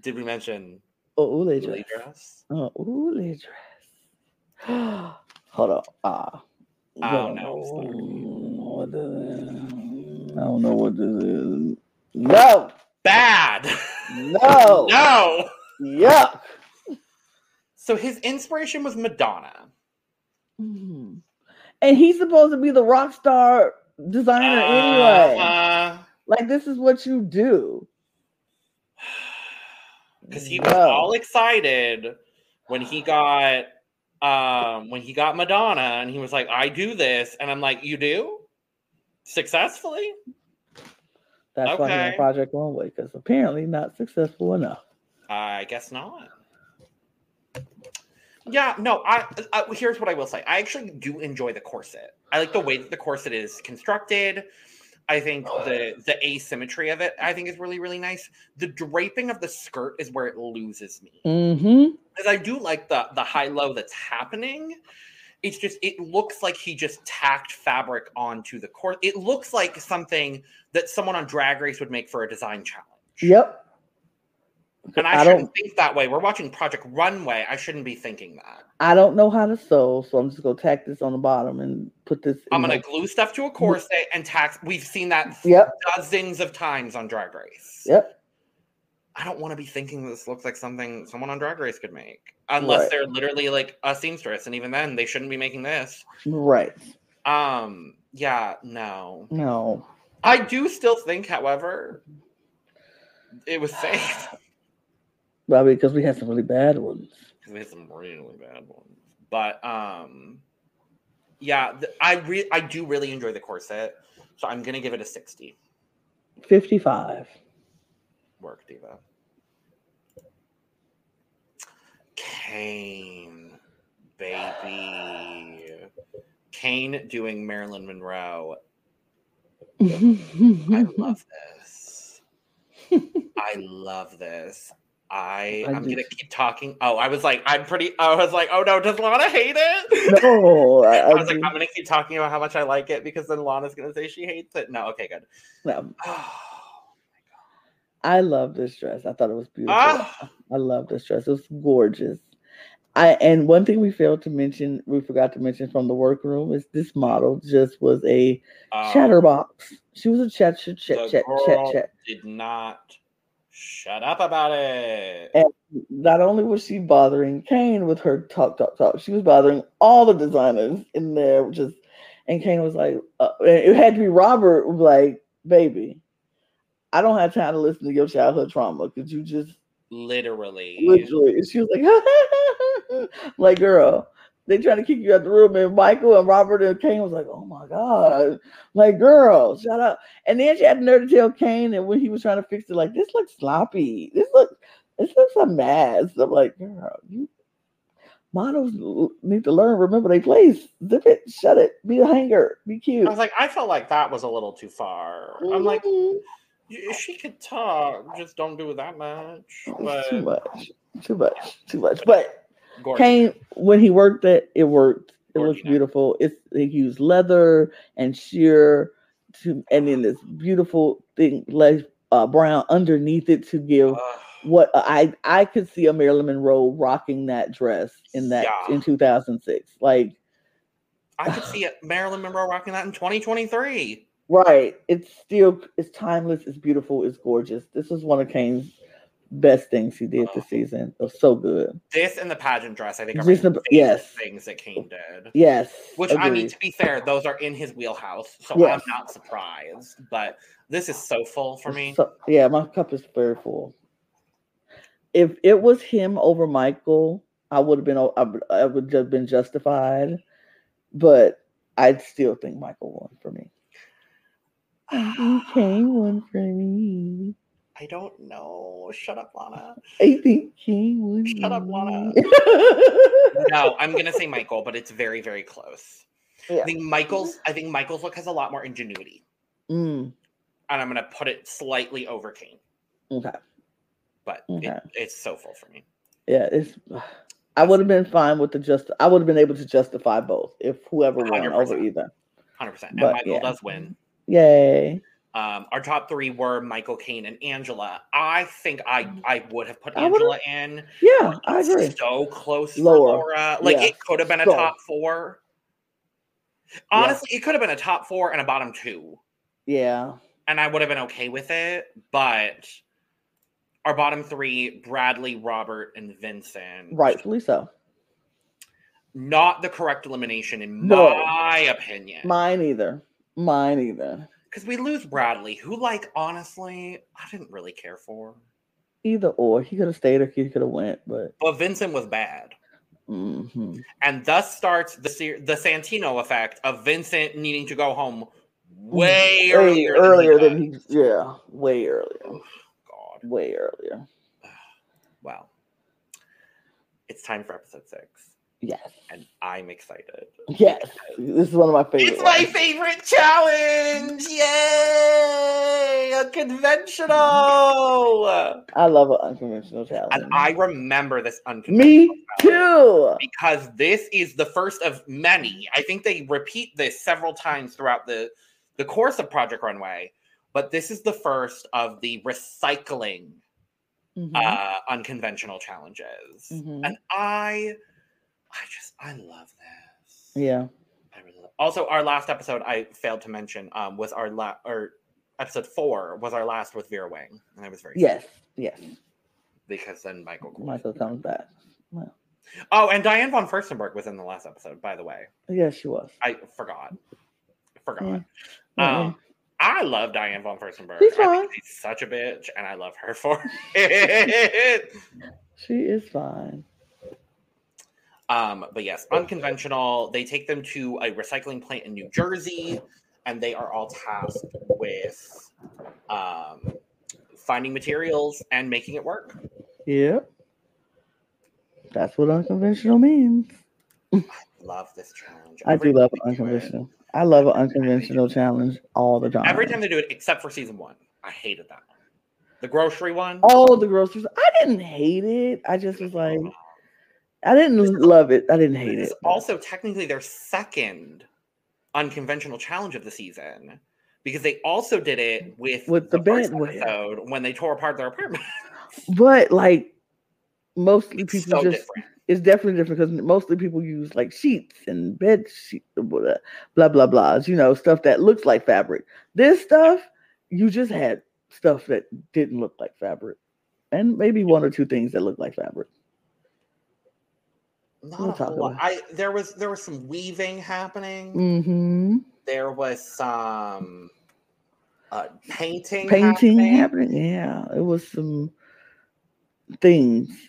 Did we mention Oh, Uli dress. Uli dress? Oh, Uli dress. *gasps* Hold on. Ah. Oh, I no, I don't know what this is. No. Bad. No. *laughs* no. Yuck. So his inspiration was Madonna. Mhm. And he's supposed to be the rock star designer anyway. Uh, Like this is what you do. *sighs* because he was No. all excited when he got um when he got Madonna and he was like, I do this, and I'm like, You do? Successfully? That's why he's Okay. on Project Runway because apparently not successful enough. I guess not. Yeah, no, I, I here's what I will say. I actually do enjoy the corset. I like the way that the corset is constructed. I think the the asymmetry of it I think is really really nice. The draping of the skirt is where it loses me. Mm-hmm. because I do like the the high low that's happening. It's just it looks like he just tacked fabric onto the court. It looks like something that someone on Drag Race would make for a design challenge. Yep. And I, I shouldn't think that way. We're watching Project Runway. I shouldn't be thinking that. I don't know how to sew, so I'm just gonna tack this on the bottom and put this. I'm gonna my- glue stuff to a corset and tack. We've seen that Yep. dozens of times on Drag Race. Yep. I don't want to be thinking this looks like something someone on Drag Race could make, unless Right. they're literally like a seamstress, and even then, they shouldn't be making this. Right. Um, yeah, no. No. I do still think, however, it was *sighs* safe Well, because we had some really bad ones. because we had some really bad ones. But um, yeah, th- I re- I do really enjoy the corset, so I'm gonna give it a sixty. 55. Work, diva. Kayne, baby, Kayne doing Marilyn Monroe. I *laughs* love this. I love this. I I I'm do gonna keep talking. Oh, I was like, I'm pretty. I was like, oh no, does Lana hate it? no, I, I I was like, I'm gonna keep talking about how much I like it because then Lana's gonna say she hates it. No, okay, good. no, *sighs* Oh, I love this dress. I thought it was beautiful. Ah. I love this dress. It was gorgeous. I and one thing we failed to mention, we forgot to mention from the workroom is this model just was a um, chatterbox. She was a chat chat chat chat chat chat. did not shut up about it. And not only was she bothering Kayne with her talk, talk, talk, she was bothering all the designers in there. Just and Kayne was like, uh, it had to be Robert. Like, baby, I don't have time to listen to your childhood trauma. Could you just Literally. literally? And she was like, *laughs* like, girl. They trying to kick you out the room, and Michael and Robert and Kayne was like, "Oh my god!" Like, girl, shut up. And then she had the nerve to tell Kayne that when he was trying to fix it, like, "This looks sloppy. This look, this looks a mess." I'm like, "Girl, you models need to learn. Remember they place. Zip it, shut it. Be a hanger. Be cute." I was like, I felt like that was a little too far. I'm like, Mhm. y- she could talk, just don't do it that much. too much, too much, too much. But Gorgeous. Kayne, when he worked it, it worked. It looks Gorgeous. beautiful. It's they used leather and sheer to, and then this beautiful thing, like uh, brown underneath it to give Ugh. what I I could see a Marilyn Monroe rocking that dress in that Yeah. in 2006. Like I could see a Marilyn Monroe rocking that in 2023. Right, it's still it's timeless. It's beautiful. It's gorgeous. This is one of Kayne's best things he did this oh. season. It was so good. This and the pageant dress, I think, are Just the- yes. things that Kayne did. Yes, Which I mean, to be fair, those are in his wheelhouse, so Yes. I'm not surprised. But this is so full for me. So, yeah, my cup is very full. If it was him over Michael, I would have been I would, I would have been justified, but I'd still think Michael won for me. I think Kayne won for me. I don't know. Shut up, Lana. I think Kayne won. Shut up, Lana. No, I'm gonna say Michael, but it's very, very close. Yeah. I think Michael's. I think Michael's look has a lot more ingenuity, Mm, and I'm gonna put it slightly over Kayne. okay. But Okay. it, it's so full for me. Yeah, it's. I would have been fine with the just. I would have been able to justify both if whoever won over 100%. either. Hundred percent. And Michael yeah. does win. Yay! Um, our top three were Michael, Kayne, and Angela. I think I I would have put Angela in. Yeah, but I agree. So close for Lower. Laura. Like Yeah. it could have been a So- top four. Honestly, it could have been a top four and a bottom two, Yeah. and I would have been okay with it. But our bottom three: Bradley, Robert, and Vincent. Rightfully so. Not the correct elimination in No. my opinion. Mine either. Mine either. Because we lose Bradley, who, like, honestly, I didn't really care for. Either or. He could have stayed or he could have went, but But Vincent was bad. mhm. And thus starts the the Santino effect of Vincent needing to go home way Way earlier. earlier than than he he. Yeah, way earlier. does. God. Way earlier. *sighs* Well, it's time for episode six, Yes. and I'm excited. Yes. This is one of my favorite. It's my ones. favorite challenge! Yay! A conventional! I love an unconventional challenge. And I remember this unconventional. Me too. because this is the first of many. I think they repeat this several times throughout the the course of Project Runway, but this is the first of the recycling Mhm. uh unconventional challenges. Mhm. And I I just I love this. Yeah. I really love. Also our last episode I failed to mention um was our la- or episode 4 was our last with Vera Wang and I was very Yes. Yes. because then Michael. Michael comes back. Well, Oh, and Diane von Furstenberg was in the last episode by the way. yes, she was. I forgot. Forgot. Yeah. Um, I love Diane von Furstenberg. She's I fine. she's such a bitch, and I love her for *laughs* it. She is fine. Um, but yes, unconventional. They take them to a recycling plant in New Jersey, and they are all tasked with um, finding materials and making it work. Yep. That's what unconventional means. I love this challenge. I Every do love they do unconventional. I love an unconventional challenge all the time. Every time they do it, except for season one, I hated that one. The grocery one. Oh, the groceries. I didn't hate it. I just was like, I didn't love it. I didn't hate it. also technically their second unconventional challenge of the season because they also did it with, With the first with- episode when they tore apart their apartment. *laughs* But like, mostly It's people so just different. it's definitely different because mostly people use like sheets and bed sheets, blah uh, blah blah blahs, you know, stuff that looks like fabric. This stuff, you just had stuff that didn't look like fabric, and maybe one or two things that look like fabric. Not we'll a whole lot. I there was there was some weaving happening. Mm-hmm. There was some uh, painting. Painting happening. happening. Yeah, it was some things.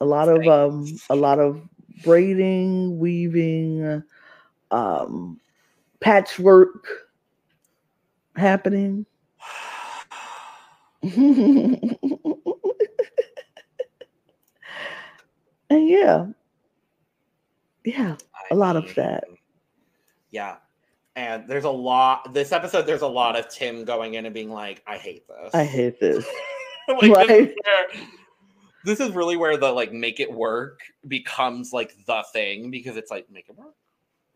A lot of um, a lot of braiding, weaving, um, patchwork happening. *laughs* and yeah, yeah, a lot of that. Yeah. And there's a lot this episode there's a lot of Tim going in and being like, I hate this. I hate this. *laughs* like, this is where- this is really where the like make it work becomes like the thing because it's like make it work.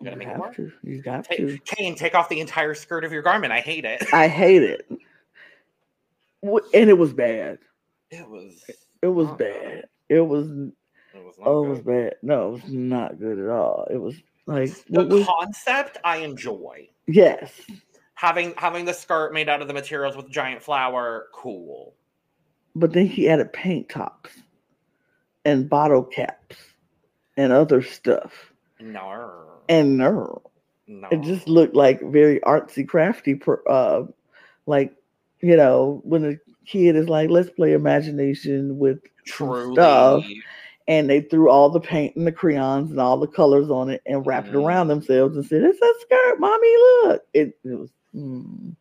You gotta You make it work. to. You got to. Kayne, take off the entire skirt of your garment. I hate it. I hate it. And it was bad. It was. It was bad. It was was not oh, it was bad. No, it was not good at all. It was like The was concept I enjoy. yes. Having having the skirt made out of the materials with giant flower, cool. But then he added paint tops and bottle caps and other stuff. No. And no, no. it just looked like very artsy crafty uh like you know when a kid is like let's play imagination with truly stuff and they threw all the paint and the crayons and all the colors on it and wrapped it around themselves and said it's a skirt mommy look it, it was mm,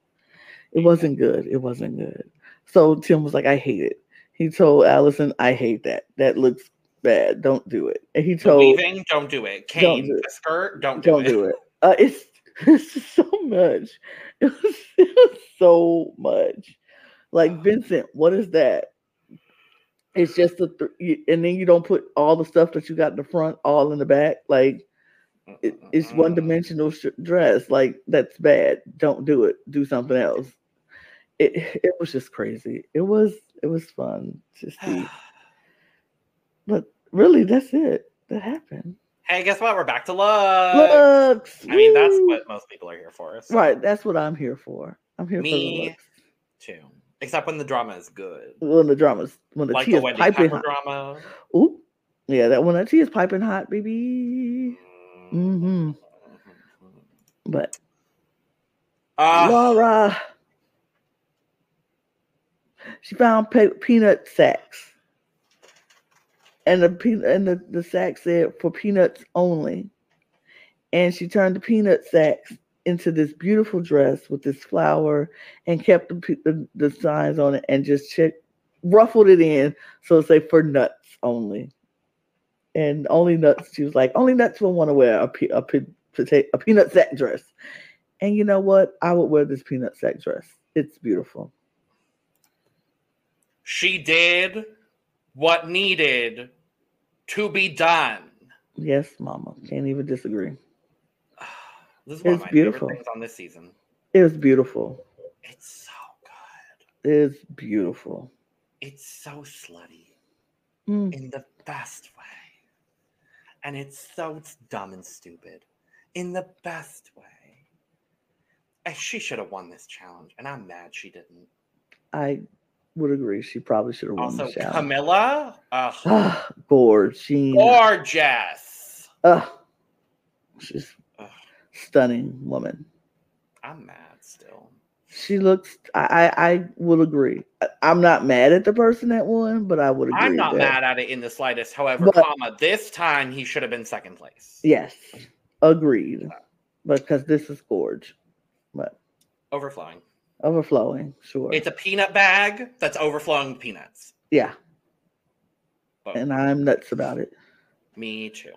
it wasn't good it wasn't good so tim was like i hate it he told alison i hate that that looks bad don't do it and he told weaving, don't do it. Kayne, do it. the skirt, don't do don't it. do it. Uh, it's, *laughs* it's so much. *laughs* It was, it was so much. Like Vincent, what is that? It's just a, th- and then you don't put all the stuff that you got in the front all in the back. Like it, it's one dimensional sh- dress. Like that's bad. Don't do it. Do something else. It it was just crazy. It was it was fun to *sighs* see. But really, that's it. That happened. hey, guess what? We're back to love. Looks. I mean, that's what most people are here for. so- Right, that's what I'm here for. I'm here for the Me looks. too. Except when the drama is good. When the drama's when the like tea the is piping hot. drama. Ooh, yeah, that when the tea is piping hot, baby. Mm-hmm. But Ah, Laura, she found pe- peanut sacks, and the peanut and the, the sack said for peanuts only, and she turned the peanut sacks into this beautiful dress with this flower and kept the, the, the signs on it and just check ruffled it in so say for nuts only. And only nuts she was like only nuts will want to wear a, pe- a, pe- potato, a peanut sack dress. And you know what? I would wear this peanut sack dress. It's beautiful. She did what needed to be done. yes mama. Can't even disagree This is one It's of my beautiful. favorite things on this season. it was beautiful It's so good. it's beautiful It's so slutty Mm, in the best way. And it's so it's dumb and stupid in the best way. And she should have won this challenge, and I'm mad she didn't. i would agree she probably should have won Also, the challenge Camilla, ugh, *sighs* ah gorge gorgeous. Ugh. she's. Stunning woman I'm mad still. She looks. I. I, I will agree. I, I'm not mad at the person that won, but I would agree. I'm not mad at it in the slightest. However, But- comma, this time he should have been second place. Yes, agreed. Because this is gorge, but Overflowing. overflowing. Sure. It's a peanut bag that's overflowing with peanuts. yeah, and I'm nuts about it. Me too.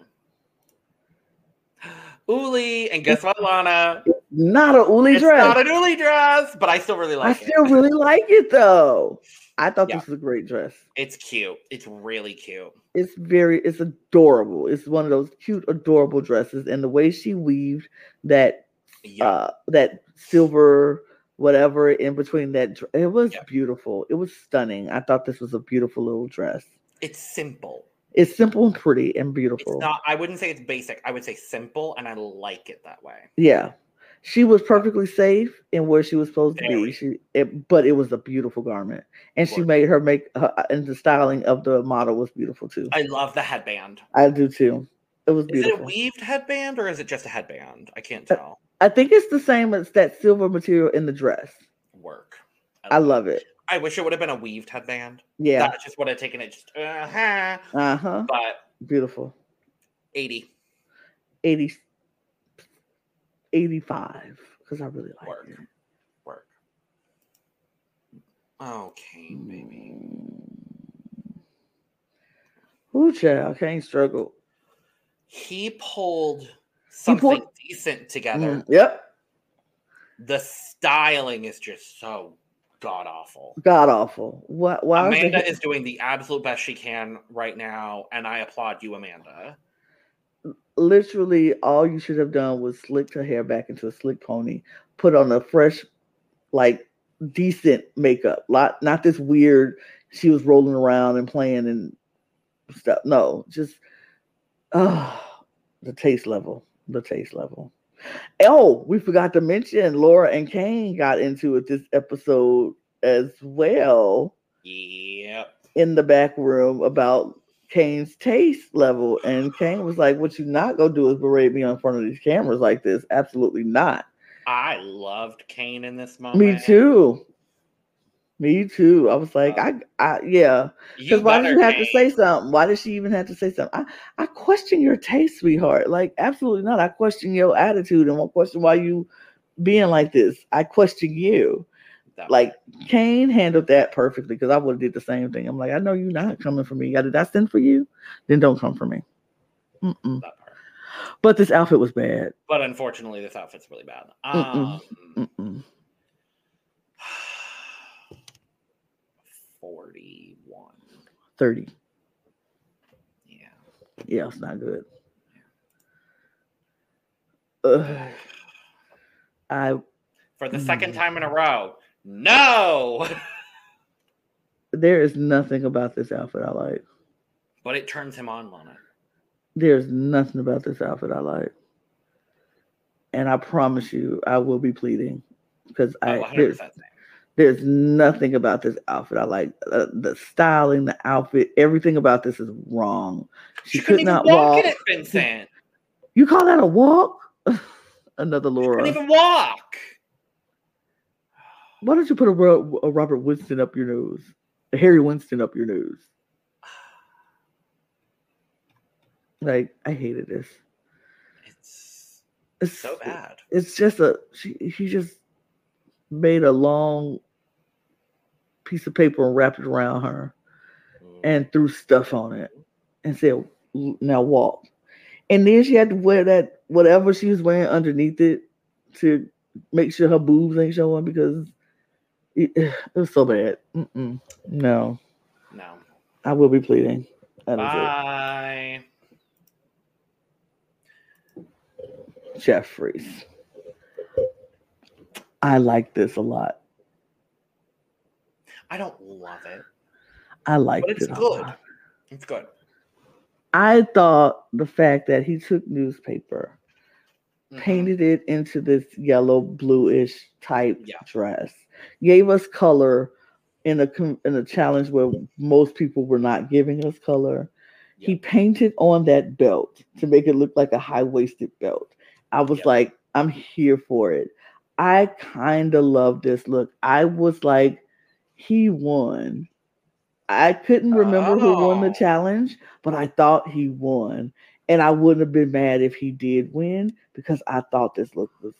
Uli, and guess what, Lana? Not a Uli It's dress. not an Uli dress, but I still really like it. I still really like it though. I thought Yeah. this was a great dress. It's cute. It's really cute. It's very. It's adorable. It's one of those cute, adorable dresses, and the way she weaved that Yeah. uh that silver whatever in between that it was Yeah. beautiful it was stunning i thought this was a beautiful little dress it's simple. It's simple and pretty and beautiful not. I wouldn't say it's basic. I would say simple, and I like it that way. yeah she was perfectly safe in where she was supposed to be she it, but it was a beautiful garment and she made her make her and the styling of the model was beautiful too I love the headband. i do too it was Is it a beautiful weaved headband or is it just a headband? I can't Uh, tell. i think it's the same as that silver material in the dress Work. i love it I wish it would have been a weaved headband. yeah That just would have taken it just uh-huh. uh-huh But beautiful 80 80 85 because i really like Work. it work. Okay, baby. Ooh, child, can't struggle. He pulled something decent together. Mm, yep. The styling is just so god awful. God awful. What? Why? Amanda the- is doing the absolute best she can right now, and I applaud you, Amanda. literally all you should have done was slicked her hair back into a slick pony, put on a fresh, like decent makeup. Lot not this weird. She was rolling around and playing and stuff. No, just oh, the taste level. The taste level. Oh, we forgot to mention Laura and Kayne got into it this episode as well Yep. in the back room about Kayne's taste level. And Kayne was like, What you not gonna do is berate me in front of these cameras like this. Absolutely not. I loved Kayne in this moment. Me too. Me too. I was like, I, I yeah. Because why did you have to say something? Why did she even have to say something? I, I question your taste, sweetheart. Like, absolutely not. I question your attitude and I question why you being like this. I question you. That Like Kayne handled that perfectly because I would have did the same thing. I'm like, I know you're not coming for me. Yeah, did I send for you? Then don't come for me. Mm-mm. But this outfit was bad. But unfortunately, this outfit's really bad. Mm-mm. Um, Mm-mm. 41. 30. Yeah. Yeah, it's not good. Ugh. I For the second Mm. time in a row. No. *laughs* there is nothing about this outfit I like. but it turns him on, Lana. There's nothing about this outfit I like. And I promise you, I will be pleading because Oh, I 100% there's. There's nothing about this outfit I like. Uh, the styling, the outfit, everything about this is wrong. She, couldn't could not walk walk. it, Vincent. You call that a walk? *laughs* Another Couldn't Laura. even walk. Why don't you put a, a Robert Winston up your nose? A Harry Winston up your nose? Like I hated this. It's It's so bad. It's just a she. He just made a long piece of paper and wrapped it around her and oh. threw stuff on it and said, "Now walk." And then she had to wear that whatever she was wearing underneath it to make sure her boobs ain't showing because it, *sighs* it was so bad. Mm-mm. No, no. I will be pleading. That Bye. Jeffries. I like this a lot. I don't love it, I like it. it's good. lot. It's good. I thought the fact that he took newspaper, Mhm. painted it into this yellow bluish type Yeah. dress, gave us color in a in a challenge where most people were not giving us color. He painted on that belt to make it look like a high waisted belt. I was Yeah. like, I'm here for it. I kind of love this look. I was like, he won. I couldn't remember who won the Oh. challenge, but I thought he won. And I wouldn't have been mad if he did win because I thought this look was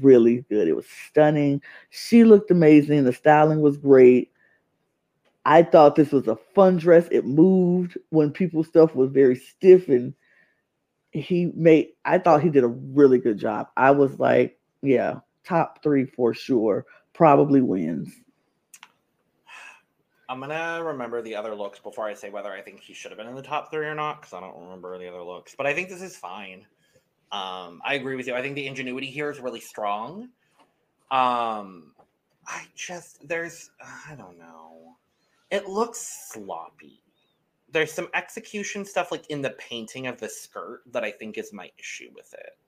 really good. It was stunning. She looked amazing. The styling was great. I thought this was a fun dress. It moved when people's stuff was very stiff and he made I thought he did a really good job. I was like, yeah, top 3 for sure. Probably wins. I'm gonna remember the other looks before I say whether I think he should have been in the top three or not, because I don't remember the other looks. But I think this is fine. Um, I agree with you. I think the ingenuity here is really strong. Um, I just there's I don't know. It looks sloppy. There's some execution stuff like in the painting of the skirt that I think is my issue with it.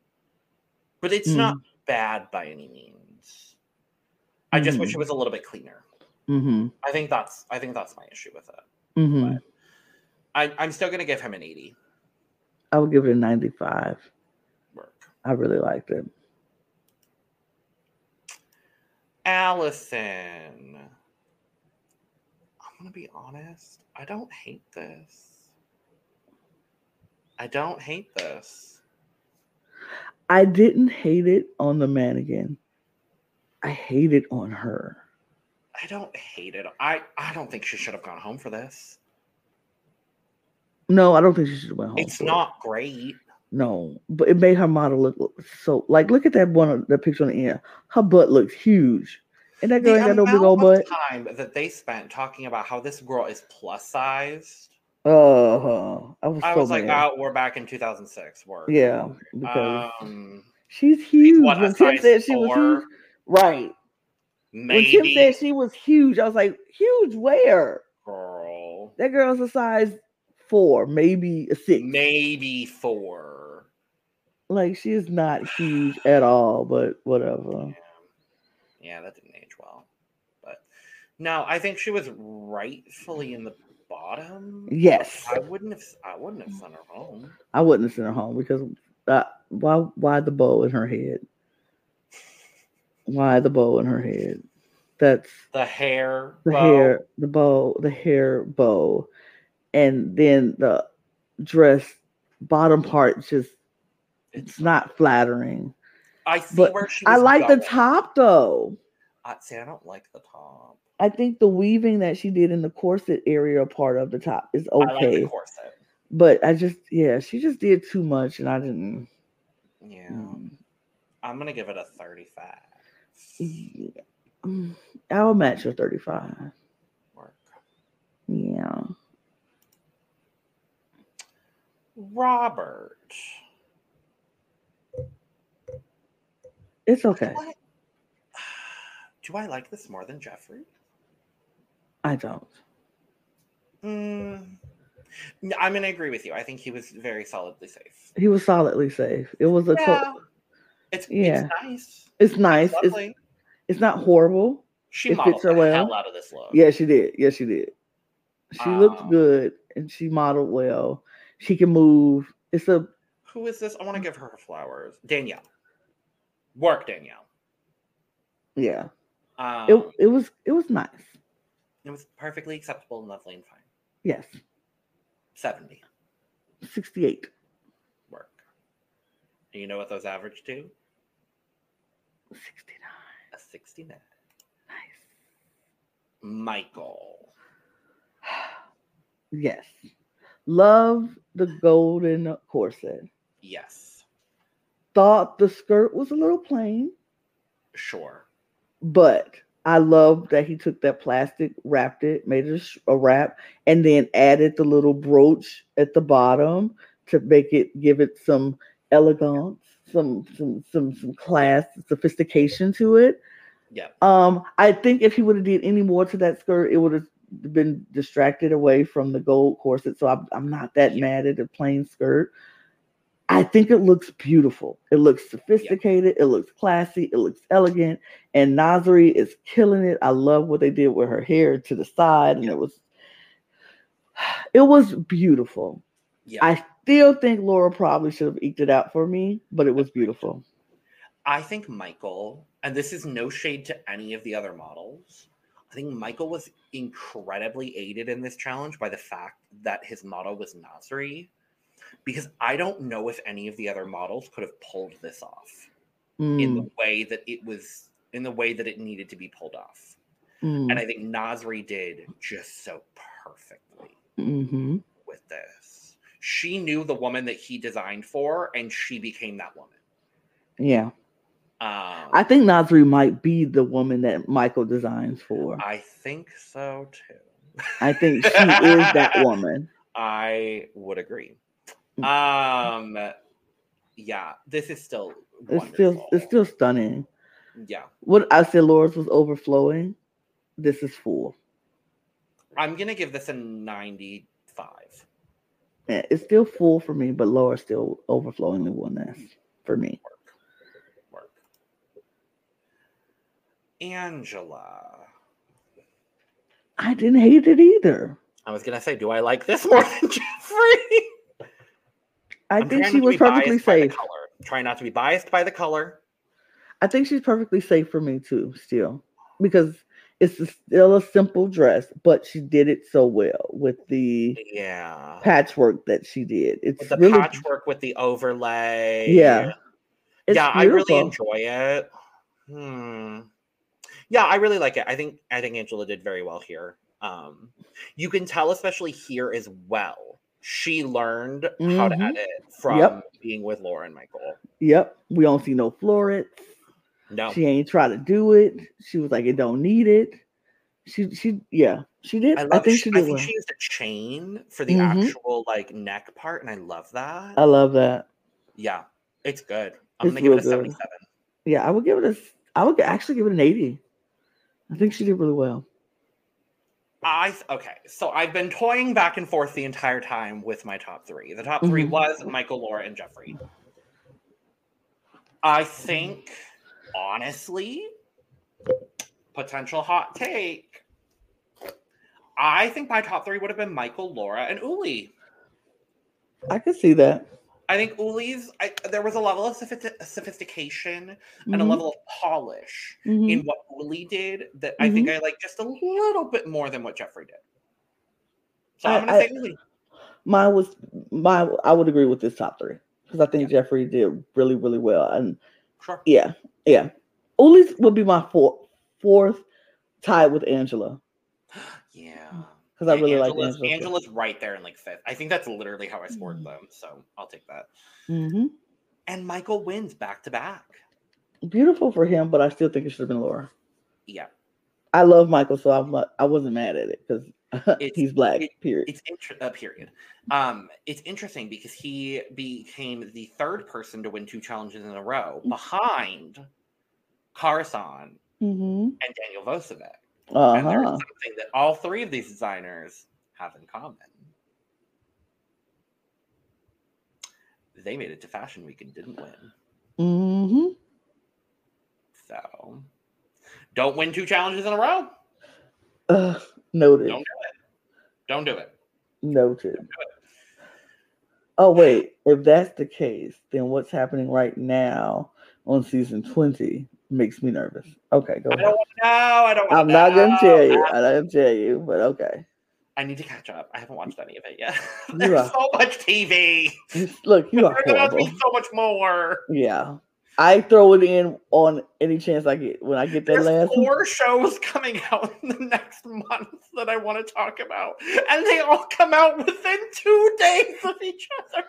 But it's Mm. not bad by any means. I just wish Mhm. it was a little bit cleaner. Mhm. I think that's I think that's my issue with it. Mhm. I, I'm still gonna give him an 80. I would give it a 95. Work. I really liked it. Alison. I'm gonna be honest. I don't hate this. I don't hate this. I didn't hate it on the mannequin. I hate it on her. I don't hate it. I, I don't think she should have gone home for this. No, I don't think she should have went home. It's for it. not great. No, but it made her model look look so like look at that one the picture on the end. Her butt looks huge, And that girl the ain't got no big old butt. time that they spent talking about how this girl is plus sized. Oh, I was I so was like, oh, we're back in 2006. Word. Yeah, because Um, she's huge. when Tim size said she was huge, right? When Kim said she was huge, I was like, huge where? girl. That girl's a size four, maybe a six. Maybe four. Like she is not huge at all, but whatever. Yeah. yeah, that didn't age well. But no, I think she was rightfully in the bottom. Yes, I wouldn't have. I wouldn't have sent her home. I wouldn't have sent her home because uh, why? Why the bow in her head? Why the bow in her head? That's The hair. the bow, hair, the bow, the hair bow, and then the dress bottom part just it's not flattering. I see But where she. I like the top though. I see. I don't like the top. I think the weaving that she did in the corset area part of the top is I like okay. the corset. but I just yeah, she just did too much and I didn't Yeah, mm, I'm gonna give it a 35. I'll match your 35. Work. Yeah. Robert. It's okay. What? *sighs* Do I like this more than Jeffrey? I don't. Mm, I'm gonna agree with you. I think he was very solidly safe. He was solidly safe. It was a Yeah, to- it's Yeah. it's nice. it's nice. It's Lovely. it's not horrible. she it modeled the well. hell out of this look. Yeah, she did. Yes, she did. She looked Um, good and she modeled well. She can move. It's a Who is this? I want to give her her flowers. Danielle. Work, Danielle. yeah. Um, It it was it was nice. it was perfectly acceptable and lovely and fine. Yes. 70. 68. Work. And you know what those average to? 69. A 69. Nice. Michael. *sighs* Yes. Love the golden corset. Yes. Thought the skirt was a little plain, Sure. but I love that he took that plastic, wrapped it, made it a a wrap, and then added the little brooch at the bottom to make it give it some elegance, some some some some class, sophistication to it. Yeah. Um, I think if he would have did any more to that skirt, it would have been distracted away from the gold corset. So I'm, I'm not that Yeah. mad at a plain skirt. I think it looks beautiful. It looks sophisticated. It looks classy. It looks elegant. And Nazari is killing it. I love what they did with her hair to the side, and Yeah. it was, *sighs* it was beautiful. Yeah. I still think Laura probably should have eked it out for me, but it was beautiful. I think Michael, and this is no shade to any of the other models, I think Michael was incredibly aided in this challenge by the fact that his model was Nasri. Because I don't know if any of the other models could have pulled this off in Mm, the way that it was in the way that it needed to be pulled off. mm, And I think Nasri did just so perfectly mhm. with this. She knew the woman that he designed for, and she became that woman. Yeah. Um, I think Nazri might be the woman that Michael designs for. I think so too. I think she is that *laughs* woman. I would agree. Mm. Um, yeah, this is still It's still it's still stunning. yeah. What I said Laura's was overflowing. This is full. I'm gonna give this a 95. It's still full for me, but Laura's still overflowingly wellness for me. Work. Angela. I didn't hate it either. I was gonna say, do I like this more than *laughs* Jeffrey? I I'm think she was perfectly biased by the safe. color. Try not to be biased by the color. I think she's perfectly safe for me too, still, because it's a- still a simple dress, but she did it so well with the Yeah. patchwork that she did. It's With the really patchwork with the overlay. yeah. It's yeah, I really enjoy it. Hmm. Yeah, I really like it. I think I think Angela did very well here. Um, you can tell, especially here as well. She learned how to Mhm. edit from Yep. being with Laura and Michael. Yep, we don't see no florets. No. She ain't try to do it. She was like, it don't need it. She she yeah, she did. I, I, think she, she I think well. she used a chain for the Mhm. actual like neck part, and I love that. I love that. yeah, it's good. I'm It's gonna give it a good. 77. Yeah, I would give it a I would actually give it an eighty. I think she did really well. I okay, so I've been toying back and forth the entire time with my top three. The top 3 Mhm. was Michael, Laura, and Jeffrey. I think, honestly, potential hot take. I think my top three would have been Michael, Laura, and Uli. I could see that. I think Uli's. I, there was a level of sophisti- sophistication and a Mhm, level of polish mhm. in what Uli did that I think I like just a little bit more than what Jeffrey did. So I, am gonna I- say Uli. Mine was my. I would agree with this top three because I think Jeffrey did really really well. And Sure. yeah, yeah. Uli's would be my fourth, fourth tied with Angela *gasps* Yeah. because I really like Angela's, Angela. Angela's right there in like fifth. I think that's literally how I scored Mm. them. So I'll take that. hmm And Michael wins back to back. Beautiful for him, but I still think it should have been Laura. Yeah. I love Michael, so I'm not, I wasn't mad at it because *laughs* he's black. it- period. It's inter- uh, period. Um, it's interesting because he became the third person to win two challenges in a row behind Kara Saun hmm and Daniel Vosovic. Uh And there's something that all three of these designers have in common. They made it to Fashion Week and didn't win. hmm So don't win two challenges in a row. Uh, noted. Don't do it. Don't do it. Noted. Oh wait, if that's the case, then what's happening right now on season twenty makes me nervous. Okay, go I ahead. don't know. I don't. I'm not gonna know. tell you. I'm not gonna tell you, but okay. I need to catch up. I haven't watched any of it yet. *laughs* There's so much TV. Look, you are There's about to be horrible. so much more. Yeah, I throw it in on any chance I get when I get that There's last four shows coming out in the next month that I want to talk about, and they all come out within two days of each other.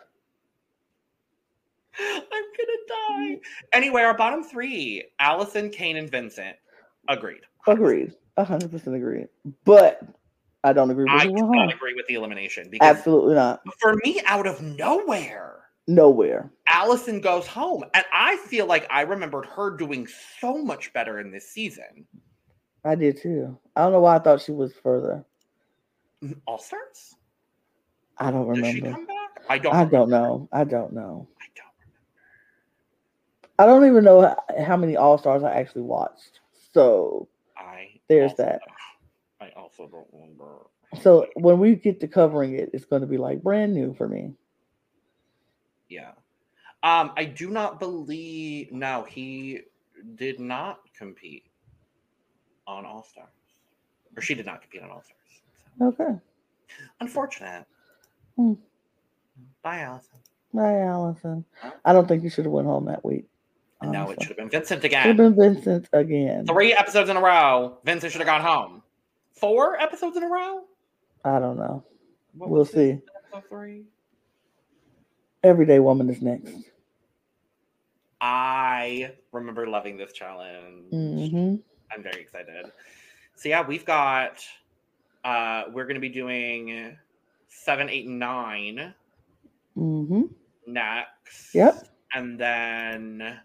I'm gonna die. Anyway, our bottom three: Alison, Kayne, and Vincent. Agreed. Agreed, hundred percent agreed. But I don't agree. With I do not agree with the elimination because Absolutely not. for me, out of nowhere, Nowhere. Alison goes home, and I feel like I remembered her doing so much better in this season. I did too. I don't know why I thought she was further. Mm, All stars? I don't Does she remember. come back? I don't. I remember. don't know. I don't know. I don't. I don't even know how, many All Stars I actually watched. So, I There's that. I also don't remember. so when we get to covering it, it's going to be like brand new for me. Yeah. Um, I do not believe. No, he did not compete on All Stars, or she did not compete on All Stars. So, Okay. unfortunate. Hmm. Bye, Alison. Bye, Alison. I don't think you should have went home that week. Now it should have been Vincent again. Should have been Vincent again. Three episodes in a row. Vincent should have gone home. Four episodes in a row. I don't know. What We'll see. Episode three. Everyday Woman is next. I remember loving this challenge. hmm I'm very excited. So yeah, we've got uh we're gonna be doing seven, eight, and nine hmm next. Yep. And then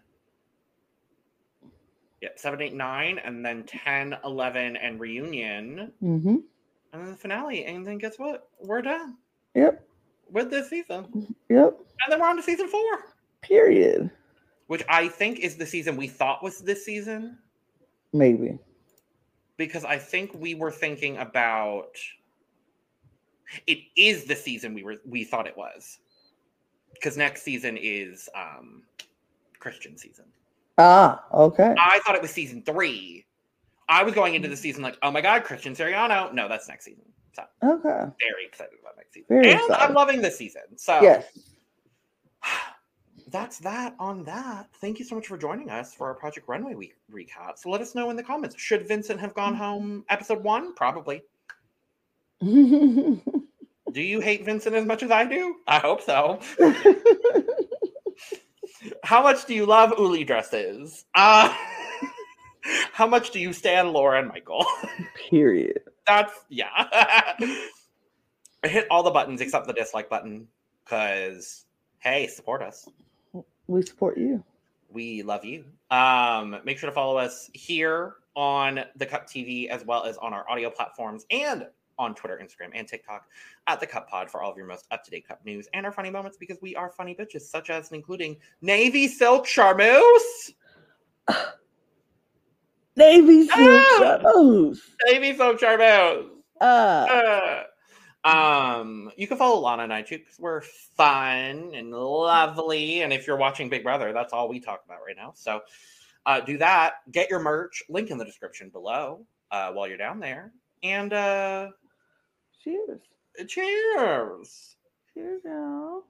yeah, seven, eight, nine, and then 10, 11, and reunion, Mm-hmm. and then the finale. And then guess what? We're done Yep. With this season. Yep. And then we're on to season four. Period. Which I think is the season we thought was this season. Maybe. because I think we were thinking about it is the season we were we thought it was. Because next season is um Christian season. Ah, okay. I thought it was season three. I was going into the season like, oh my god, Christian Siriano. No, that's next season. So Okay. very excited about next season. Very and I'm loving this season. So Yes. *sighs* that's that on that. Thank you so much for joining us for our Project Runway week recap. So let us know in the comments. Should Vincent have gone home episode one? Probably. *laughs* Do you hate Vincent as much as I do? I hope so. *laughs* How much do you love Uli dresses? Uh *laughs* how much do you stand Laura and Michael? Period. That's yeah. *laughs* Hit all the buttons except the dislike button because hey, support us. We support you. We love you. Um, make sure to follow us here on the Cup TV as well as on our audio platforms and on Twitter, Instagram, and TikTok at the Cup Pod for all of your most up to date Cup news and our funny moments because we are funny bitches, such as and including Navy Silk Charmeuse. *laughs* Navy Silk Ah! Charmeuse. Navy Silk Charmeuse. Uh, Uh, um, you can follow Lana and I too because we're fun and lovely. And if you're watching Big Brother, that's all we talk about right now. So uh, do that. Get your merch. Link in the description below uh, while you're down there. And uh, cheers. cheers. Cheers, y'all.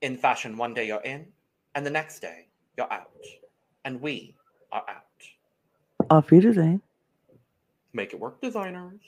In fashion, one day you're in, and the next day you're out. And we are out. Auf Wiedersehen. Make it work, designers.